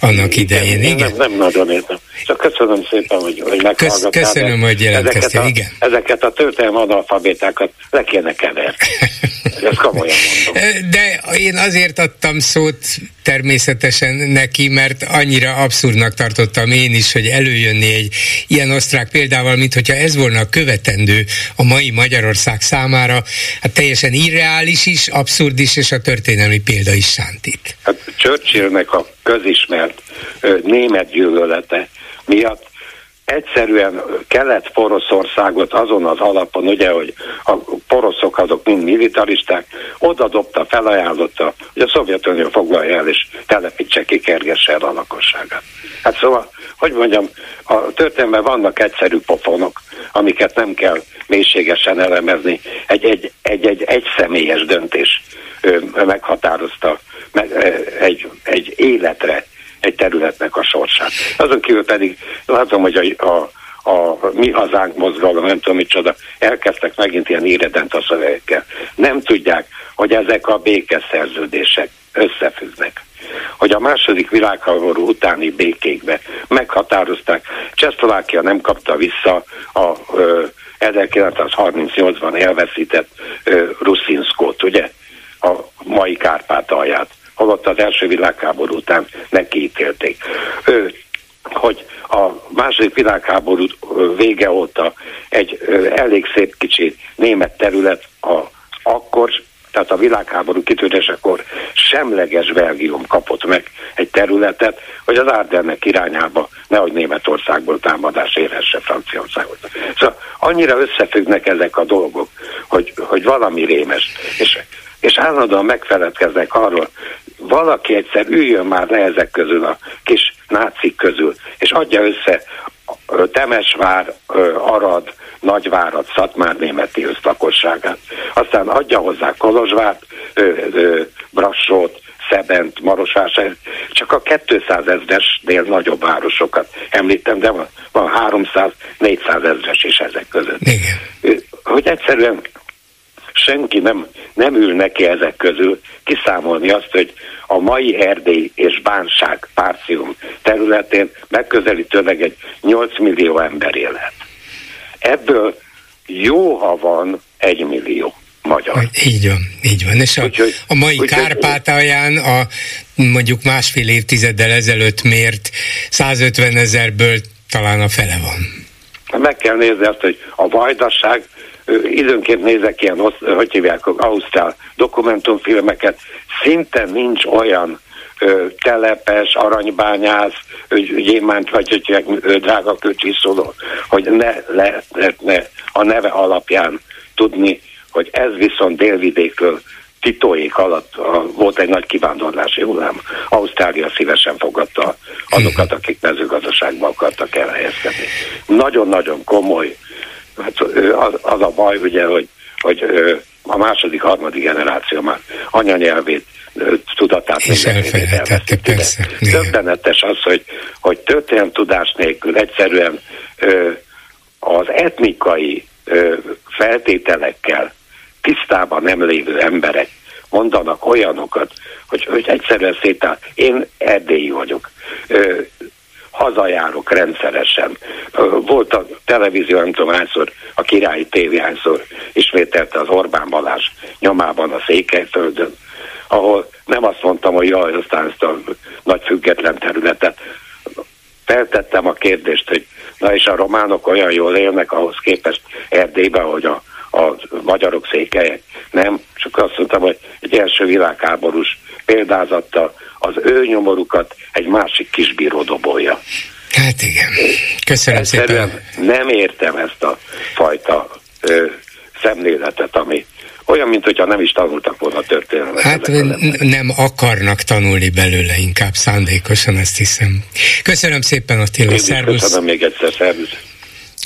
Annak idején, igen? Nem, nem nagyon értem. Csak köszönöm szépen, hogy, hogy meghallgattál. Köszönöm, hogy jelentkeztél, ezeket igen. A, ezeket a történelmi analfabétákat le kéne keverni. <laughs> Ezt komolyan mondom. De én azért adtam szót természetesen neki, mert annyira abszurdnak tartottam én is, hogy előjönni egy ilyen osztrák példával, mint hogyha ez volna a követendő a mai Magyarország számára, hát teljesen irreális is, abszurd is, és a történelmi példa is sántít. Hát Churchillnek a közismert német gyűlölete miatt egyszerűen kelet-poroszországot azon az alapon, ugye, hogy a poroszok azok mind militaristák, oda dobta, felajánlotta, hogy a Szovjetunió foglalja el és telepítse ki, kergesse a lakosságát. Hát szóval, hogy mondjam, a történetben vannak egyszerű pofonok, amiket nem kell mélységesen elemezni. Egy, egy, egy, egy, egy személyes döntés meghatározta meg, egy, egy életre egy területnek a sorsát. Azon kívül pedig látom, hogy a, a a Mi Hazánk mozgalom, nem tudom micsoda, elkezdtek megint ilyen éredent a szövegekkel. Nem tudják, hogy ezek a békeszerződések összefüggnek. Hogy a második világháború utáni békékbe meghatározták, Csehszlovákia nem kapta vissza a ö, 1938-ban elveszített ö, Ruszinszkót, ugye? A mai Kárpátalját holott az első világháború után nekiítélték. Ő, hogy a második világháború vége óta egy elég szép kicsi német terület a, akkor, tehát a világháború kitörésekor semleges Belgium kapott meg egy területet, hogy az Ardennek irányába nehogy Németországból támadás érhesse Franciaországot. Szóval annyira összefüggnek ezek a dolgok, hogy, hogy valami rémes. És és állandóan megfeledkeznek arról, valaki egyszer üljön már le ezek közül a kis nácik közül, és adja össze Temesvár, Arad, Nagyvárat, Szatmár németi összlakosságát. Aztán adja hozzá Kolozsvárt, Brassót, Szebent, Marosvásár, csak a 200 ezresnél nagyobb városokat említem, de van, van 300-400 ezres is ezek között. Igen. Hogy egyszerűen senki nem, nem ül neki ezek közül kiszámolni azt, hogy a mai Erdély és Bánság Párcium területén megközelítőleg egy 8 millió ember élhet. Ebből jó, ha van egy millió magyar. Így van, így van. És a, úgyhogy, a mai úgy, Kárpátalján a mondjuk másfél évtizeddel ezelőtt mért 150 ezerből talán a fele van. Meg kell nézni azt, hogy a vajdaság időnként nézek ilyen, hogy hívják, ausztrál dokumentumfilmeket, szinte nincs olyan telepes, aranybányász, gyémánt vagy drága kőcsiszoló, hogy ne lehetne a neve alapján tudni, hogy ez viszont délvidékről titóék alatt a, volt egy nagy kivándorlási hullám. Ausztrália szívesen fogadta azokat, akik mezőgazdaságban akartak elhelyezkedni. Nagyon-nagyon komoly Hát az, az a baj, ugye, hogy, hogy a második, harmadik generáció már anyanyelvét tudatát és elfelejtette, persze. Többenetes az, hogy, hogy történelem tudás nélkül egyszerűen az etnikai feltételekkel tisztában nem lévő emberek mondanak olyanokat, hogy, hogy egyszerűen szétáll. Én erdélyi vagyok. Hazajárok rendszeresen. Volt a televízió, nem tudom hányszor, a királyi tévé hányszor ismételte az Orbán Balázs nyomában a Székelyföldön, ahol nem azt mondtam, hogy jaj, aztán ezt a nagy független területet. Feltettem a kérdést, hogy na és a románok olyan jól élnek ahhoz képest Erdélyben, hogy a, a magyarok székelyek. Nem, csak azt mondtam, hogy egy első világháborús példázattal az ő nyomorukat egy másik kisbíró dobolja. Hát igen. Köszönöm szépen. Nem értem ezt a fajta ö, szemléletet, ami Olyan, mint hogyha nem is tanultak volna történelmet. Hát nem akarnak tanulni belőle, inkább szándékosan, ezt hiszem. Köszönöm szépen Attila, Én szervusz. Köszönöm még egyszer, szervusz.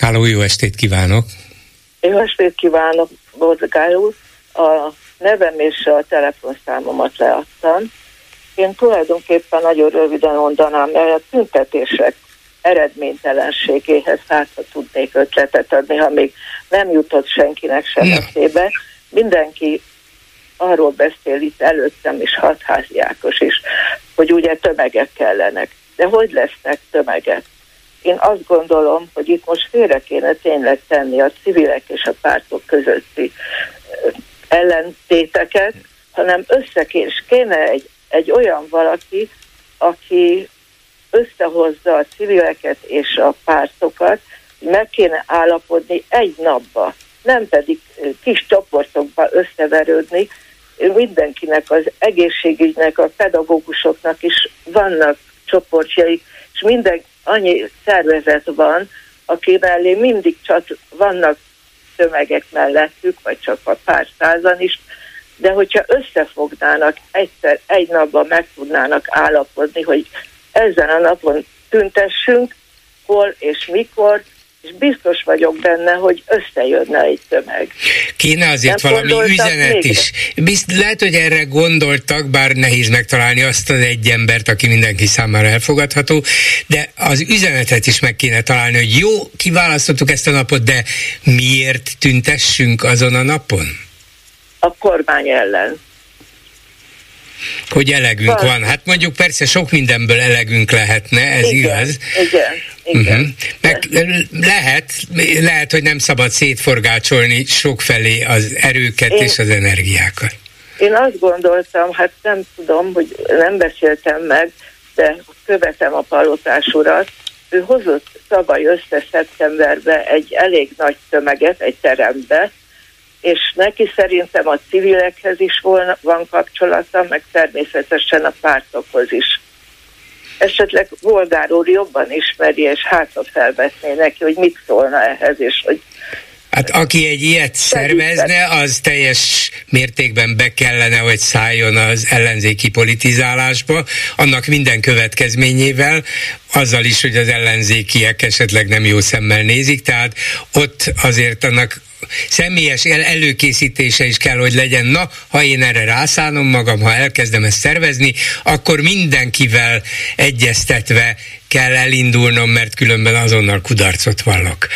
Háló, jó estét kívánok. Jó estét kívánok, Borzgály úr. A nevem és a telefonszámomat leadtam. Én tulajdonképpen nagyon röviden mondanám, mert a tüntetések eredménytelenségéhez hát, ha tudnék ötletet adni, ha még nem jutott senkinek sem eszébe. Mindenki arról beszél itt előttem is, hatházi Ákos is, hogy ugye tömegek kellenek. De hogy lesznek tömegek? Én azt gondolom, hogy itt most félre kéne tényleg tenni a civilek és a pártok közötti ellentéteket, hanem összekés kéne egy, egy olyan valaki, aki összehozza a civileket és a pártokat, meg kéne állapodni egy napba, nem pedig kis csoportokba összeverődni. Mindenkinek, az egészségügynek, a pedagógusoknak is vannak csoportjai, és minden annyi szervezet van, aki mellé mindig csak vannak tömegek mellettük, vagy csak a pár százan is, de hogyha összefognának, egyszer, egy napban meg tudnának állapodni, hogy ezen a napon tüntessünk, hol és mikor, és biztos vagyok benne, hogy összejönne egy tömeg. Kéne azért Nem valami üzenet még? is. Bizt, lehet, hogy erre gondoltak, bár nehéz megtalálni azt az egy embert, aki mindenki számára elfogadható, de az üzenetet is meg kéne találni, hogy jó, kiválasztottuk ezt a napot, de miért tüntessünk azon a napon? A kormány ellen hogy elegünk van. van. Hát mondjuk persze sok mindenből elegünk lehetne, ez igen, igaz. Igen, igen. Uh-huh. Meg lehet, lehet, hogy nem szabad szétforgácsolni sokfelé az erőket én, és az energiákat. Én azt gondoltam, hát nem tudom, hogy nem beszéltem meg, de követem a palotás urat, ő hozott tavaly össze szeptemberben egy elég nagy tömeget egy terembe, és neki szerintem a civilekhez is volna, van kapcsolata, meg természetesen a pártokhoz is. Esetleg Volgár úr jobban ismeri, és hátra felvetné neki, hogy mit szólna ehhez, és hogy Hát aki egy ilyet szervezne, az teljes mértékben be kellene, hogy szálljon az ellenzéki politizálásba, annak minden következményével, azzal is, hogy az ellenzékiek esetleg nem jó szemmel nézik, tehát ott azért annak személyes el- előkészítése is kell, hogy legyen. Na, ha én erre rászánom magam, ha elkezdem ezt szervezni, akkor mindenkivel egyeztetve kell elindulnom, mert különben azonnal kudarcot vallok.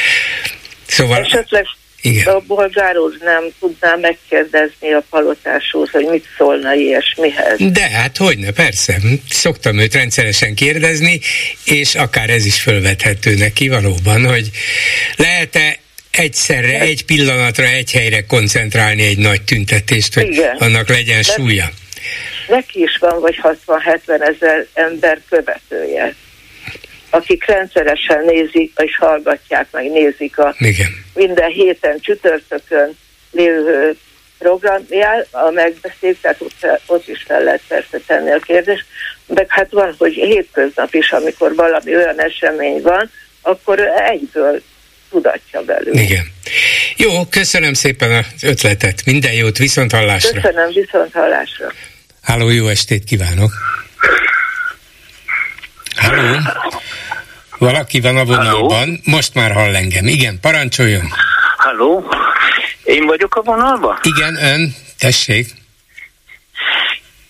Szóval... Esetleg igen. A bolgár úr nem tudná megkérdezni a palotáshoz, hogy mit szólna ilyesmihez. De hát hogyne, persze. Szoktam őt rendszeresen kérdezni, és akár ez is fölvethető neki valóban, hogy lehet-e egyszerre, egy pillanatra, egy helyre koncentrálni egy nagy tüntetést, hogy Igen. annak legyen De súlya. Neki is van vagy 60-70 ezer ember követője, akik rendszeresen nézik, és hallgatják, meg nézik a Igen. minden héten csütörtökön lévő programjál, a megbeszélt, tehát ott, ott is fel lehet persze tenni a kérdést, meg hát van, hogy hétköznap is, amikor valami olyan esemény van, akkor egyből tudatja belőle. Igen. Jó, köszönöm szépen az ötletet. Minden jót, viszont hallásra. Köszönöm, viszont hallásra. Háló, jó estét kívánok. Háló. Valaki van a vonalban, Halló? most már hall engem. Igen, parancsoljon. Halló, én vagyok a vonalban? Igen, ön, tessék.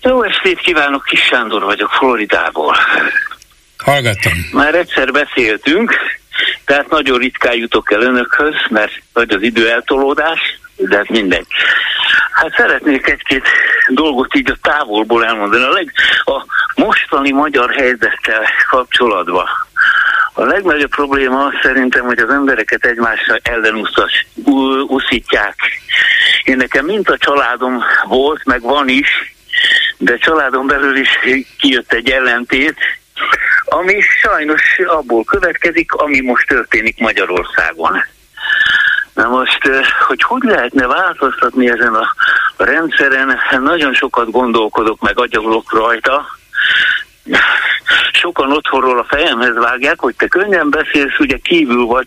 Jó estét kívánok, Kis Sándor vagyok, Floridából. Hallgatom. Már egyszer beszéltünk, tehát nagyon ritkán jutok el önökhöz, mert vagy az idő eltolódás, de hát mindegy. Hát szeretnék egy-két dolgot így a távolból elmondani. A, leg, a mostani magyar helyzettel kapcsolatban a legnagyobb probléma szerintem, hogy az embereket egymásra ellen uszítják. Én nekem mint a családom volt, meg van is, de családon belül is kijött egy ellentét, ami sajnos abból következik, ami most történik Magyarországon. Na most, hogy hogy lehetne változtatni ezen a rendszeren, nagyon sokat gondolkodok, meg agyalok rajta, sokan otthonról a fejemhez vágják, hogy te könnyen beszélsz, ugye kívül vagy,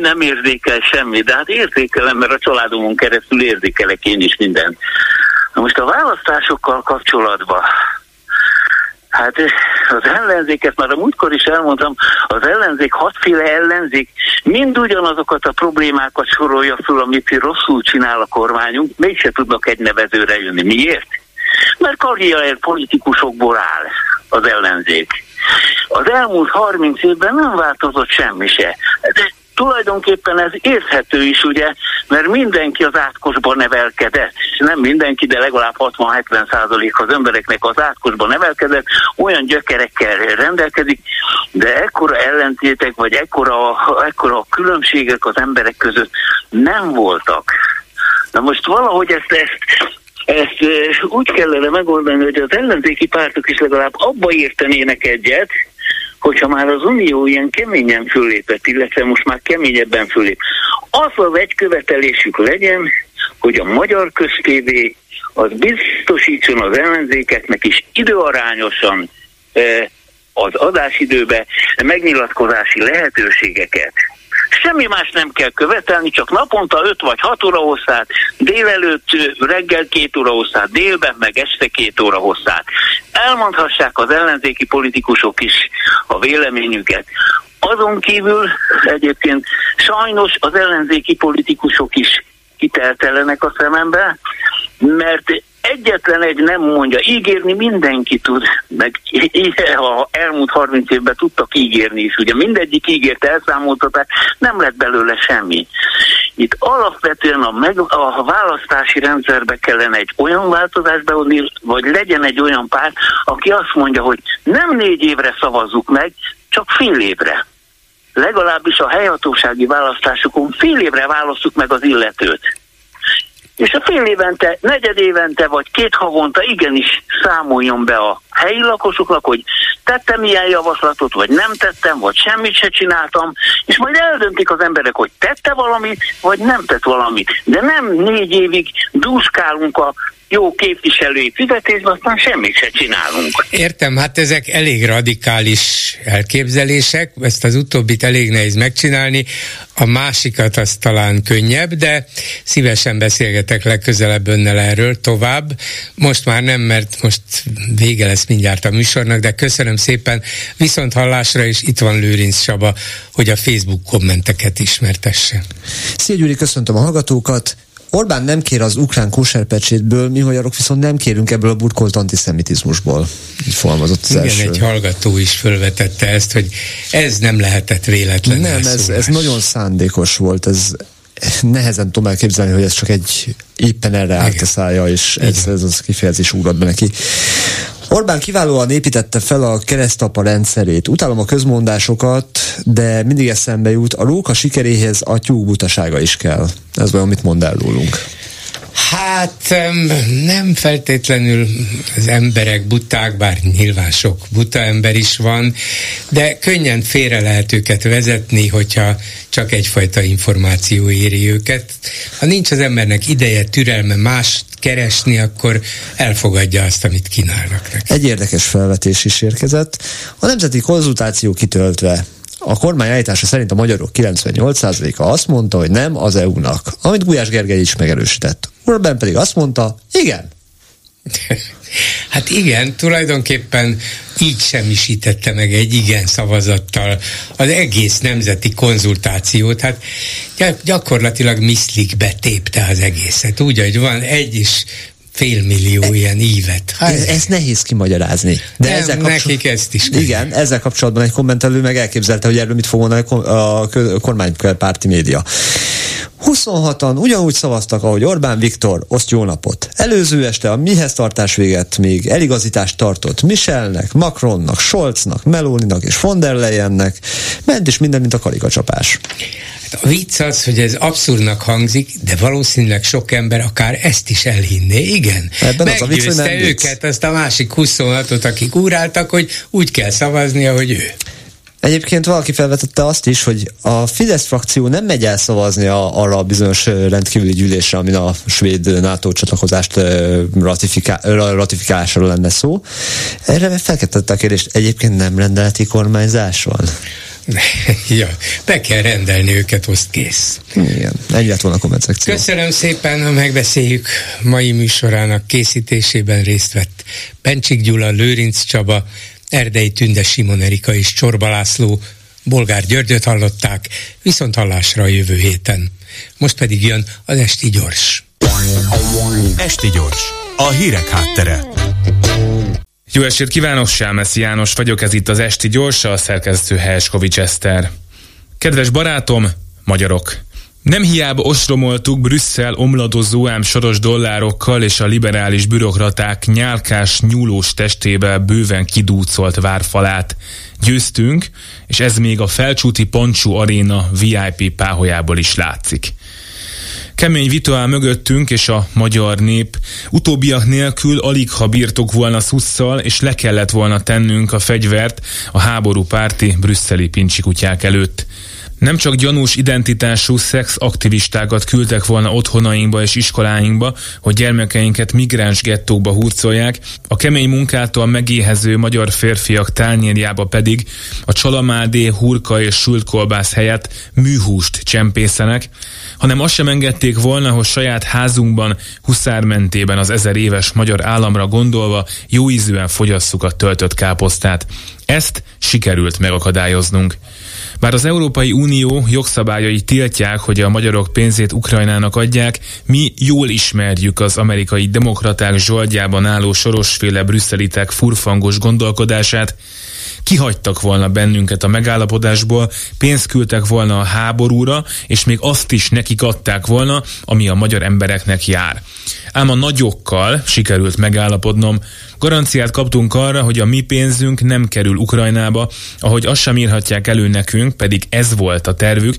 nem érzékel semmi, de hát érzékelem, mert a családomon keresztül érzékelek én is mindent. Na most a választásokkal kapcsolatban Hát az ellenzéket már a múltkor is elmondtam, az ellenzék hatféle ellenzék mind ugyanazokat a problémákat sorolja föl, amit rosszul csinál a kormányunk, mégse tudnak egy nevezőre jönni. Miért? Mert karrier politikusokból áll az ellenzék. Az elmúlt 30 évben nem változott semmi se. De tulajdonképpen ez érthető is, ugye, mert mindenki az átkosban nevelkedett. Nem mindenki, de legalább 60-70 százalék az embereknek az átkosban nevelkedett, olyan gyökerekkel rendelkezik, de ekkora ellentétek, vagy ekkora, ekkora különbségek az emberek között nem voltak. Na most valahogy ezt, ezt ezt úgy kellene megoldani, hogy az ellenzéki pártok is legalább abba értenének egyet, hogyha már az Unió ilyen keményen fölépett, illetve most már keményebben fölép, az az egy követelésük legyen, hogy a magyar köztévé az biztosítson az ellenzékeknek is időarányosan az adásidőbe megnyilatkozási lehetőségeket. Semmi más nem kell követelni, csak naponta 5 vagy 6 óra hosszát, délelőtt reggel 2 óra hosszát, délben meg este 2 óra hosszát. Elmondhassák az ellenzéki politikusok is a véleményüket. Azon kívül egyébként sajnos az ellenzéki politikusok is kiteltelenek a szemembe, mert egyetlen egy nem mondja, ígérni mindenki tud, meg ha elmúlt 30 évben tudtak ígérni is, ugye mindegyik ígért elszámoltatás, nem lett belőle semmi. Itt alapvetően a, meg, a választási rendszerbe kellene egy olyan változást behozni, vagy legyen egy olyan párt, aki azt mondja, hogy nem négy évre szavazzuk meg, csak fél évre. Legalábbis a helyhatósági választásokon fél évre választjuk meg az illetőt és a fél évente, negyed évente vagy két havonta igenis számoljon be a helyi lakosoknak, hogy tettem ilyen javaslatot, vagy nem tettem, vagy semmit se csináltam, és majd eldöntik az emberek, hogy tette valamit, vagy nem tett valamit. De nem négy évig dúskálunk a jó képviselői fizetésben, aztán semmit se csinálunk. Értem, hát ezek elég radikális elképzelések, ezt az utóbbit elég nehéz megcsinálni, a másikat az talán könnyebb, de szívesen beszélgetek legközelebb önnel erről tovább. Most már nem, mert most vége lesz mindjárt a műsornak, de köszönöm szépen viszont hallásra, és itt van Lőrinc Saba, hogy a Facebook kommenteket ismertesse. Szia Gyuri, köszöntöm a hallgatókat. Orbán nem kér az ukrán kóserpecsétből, mi magyarok viszont nem kérünk ebből a burkolt antiszemitizmusból. Így fogalmazott az Igen, első. egy hallgató is felvetette ezt, hogy ez nem lehetett véletlen Nem, ez, ez nagyon szándékos volt, ez nehezen tudom elképzelni, hogy ez csak egy éppen erre állt a szája, és ez, ez az kifejezés ugrott be neki. Orbán kiválóan építette fel a keresztapa rendszerét. Utálom a közmondásokat, de mindig eszembe jut, a róka sikeréhez a tyúk butasága is kell. Ez olyan, mit mond el rólunk. Hát nem feltétlenül az emberek buták, bár nyilván sok buta ember is van, de könnyen félre lehet őket vezetni, hogyha csak egyfajta információ éri őket. Ha nincs az embernek ideje, türelme más keresni, akkor elfogadja azt, amit kínálnak neki. Egy érdekes felvetés is érkezett. A nemzeti konzultáció kitöltve a kormány állítása szerint a magyarok 98%-a azt mondta, hogy nem az EU-nak, amit Gulyás Gergely is megerősített. Orbán pedig azt mondta, igen. <laughs> Hát igen, tulajdonképpen így semmisítette meg egy igen szavazattal az egész nemzeti konzultációt. Hát gyakorlatilag miszlikbe tépte az egészet. Úgy, hogy van egy is félmillió e, ilyen ívet. Hát, ez, ez nehéz kimagyarázni. De nem, ezzel kapcsol... nekik ezt is. Kell. Igen, ezzel kapcsolatban egy kommentelő meg elképzelte, hogy erről mit fog mondani a kormánypárti média. 26-an ugyanúgy szavaztak, ahogy Orbán Viktor, oszt jó napot. Előző este a mihez tartás véget még eligazítást tartott Michelnek, Macronnak, Scholznak, Meloninak és von der Leyennek. Ment is minden, mint a karikacsapás. Hát a vicc az, hogy ez abszurdnak hangzik, de valószínűleg sok ember akár ezt is elhinné, igen. Ebben az a vicc, hogy nem őket, vicc. azt a másik 26-ot, akik úráltak, hogy úgy kell szavazni, ahogy ő. Egyébként valaki felvetette azt is, hogy a Fidesz frakció nem megy el szavazni a, arra a bizonyos rendkívüli gyűlésre, amin a svéd NATO csatlakozást ratifiká, ratifikálásról lenne szó. Erre felkettette a kérdést, egyébként nem rendeleti kormányzás van? <laughs> ja, be kell rendelni őket, azt kész. Igen, ennyi lett volna a komment szekció. Köszönöm szépen, ha megbeszéljük mai műsorának készítésében részt vett Pencsik Gyula, Lőrinc Csaba, Erdei Tünde Simon Erika és Csorba László, Bolgár Györgyöt hallották, viszont hallásra a jövő héten. Most pedig jön az Esti Gyors. Esti Gyors, a hírek háttere. Jó estét kívánok, Sámeszi János vagyok, ez itt az Esti Gyorsa, a szerkesztő Helskovics Eszter. Kedves barátom, magyarok! Nem hiába ostromoltuk Brüsszel omladozó ám soros dollárokkal és a liberális bürokraták nyálkás nyúlós testével bőven kidúcolt várfalát. Győztünk, és ez még a felcsúti Pancsú Aréna VIP páholyából is látszik. Kemény vita áll mögöttünk és a magyar nép. Utóbbiak nélkül alig ha bírtok volna szusszal, és le kellett volna tennünk a fegyvert a háború párti brüsszeli pincsikutyák előtt. Nem csak gyanús identitású szexaktivistákat küldtek volna otthonainkba és iskoláinkba, hogy gyermekeinket migráns gettókba hurcolják, a kemény munkától megéhező magyar férfiak tányérjába pedig a csalamádé, hurka és sült kolbász helyett műhúst csempészenek, hanem azt sem engedték volna, hogy saját házunkban, huszármentében az ezer éves magyar államra gondolva jóízűen fogyasszuk a töltött káposztát. Ezt sikerült megakadályoznunk. Bár az Európai Unió jogszabályai tiltják, hogy a magyarok pénzét Ukrajnának adják, mi jól ismerjük az amerikai demokraták zsoldjában álló sorosféle brüsszelitek furfangos gondolkodását, kihagytak volna bennünket a megállapodásból, pénzt küldtek volna a háborúra, és még azt is nekik adták volna, ami a magyar embereknek jár. Ám a nagyokkal sikerült megállapodnom, Garanciát kaptunk arra, hogy a mi pénzünk nem kerül Ukrajnába, ahogy azt sem írhatják elő nekünk, pedig ez volt a tervük,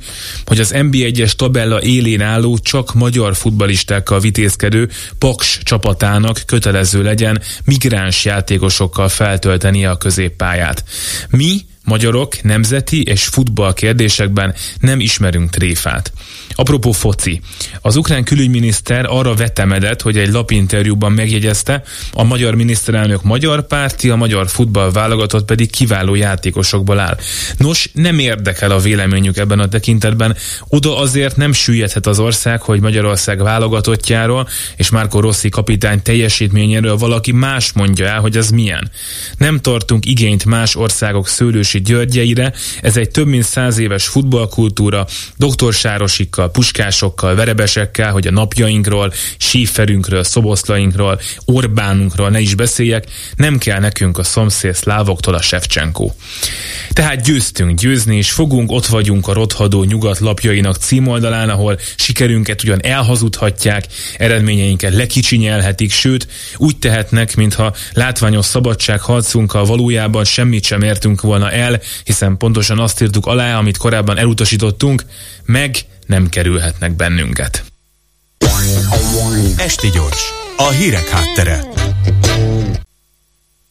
hogy az NB1-es tabella élén álló, csak magyar futbalistákkal vitézkedő Paks csapatának kötelező legyen migráns játékosokkal feltöltenie a középpályát. Mi Magyarok nemzeti és futball kérdésekben nem ismerünk tréfát. Apropó foci. Az ukrán külügyminiszter arra vetemedett, hogy egy lapinterjúban megjegyezte, a magyar miniszterelnök magyar párti, a magyar futball válogatott pedig kiváló játékosokból áll. Nos, nem érdekel a véleményük ebben a tekintetben. Oda azért nem süllyedhet az ország, hogy Magyarország válogatottjáról és Márko Rossi kapitány teljesítményéről valaki más mondja el, hogy ez milyen. Nem tartunk igényt más országok szőlősi györgyeire, ez egy több mint száz éves futballkultúra, doktor Sárosikkal, puskásokkal, verebesekkel, hogy a napjainkról, síferünkről, szoboszlainkról, Orbánunkról ne is beszéljek, nem kell nekünk a szomszéd szlávoktól a Shevchenko. Tehát győztünk győzni, és fogunk, ott vagyunk a rothadó nyugat lapjainak címoldalán, ahol sikerünket ugyan elhazudhatják, eredményeinket lekicsinyelhetik, sőt, úgy tehetnek, mintha látványos szabadságharcunkkal valójában semmit sem értünk volna el, hiszen pontosan azt írtuk alá, amit korábban elutasítottunk, meg nem kerülhetnek bennünket. Esti gyors, a hírek háttere.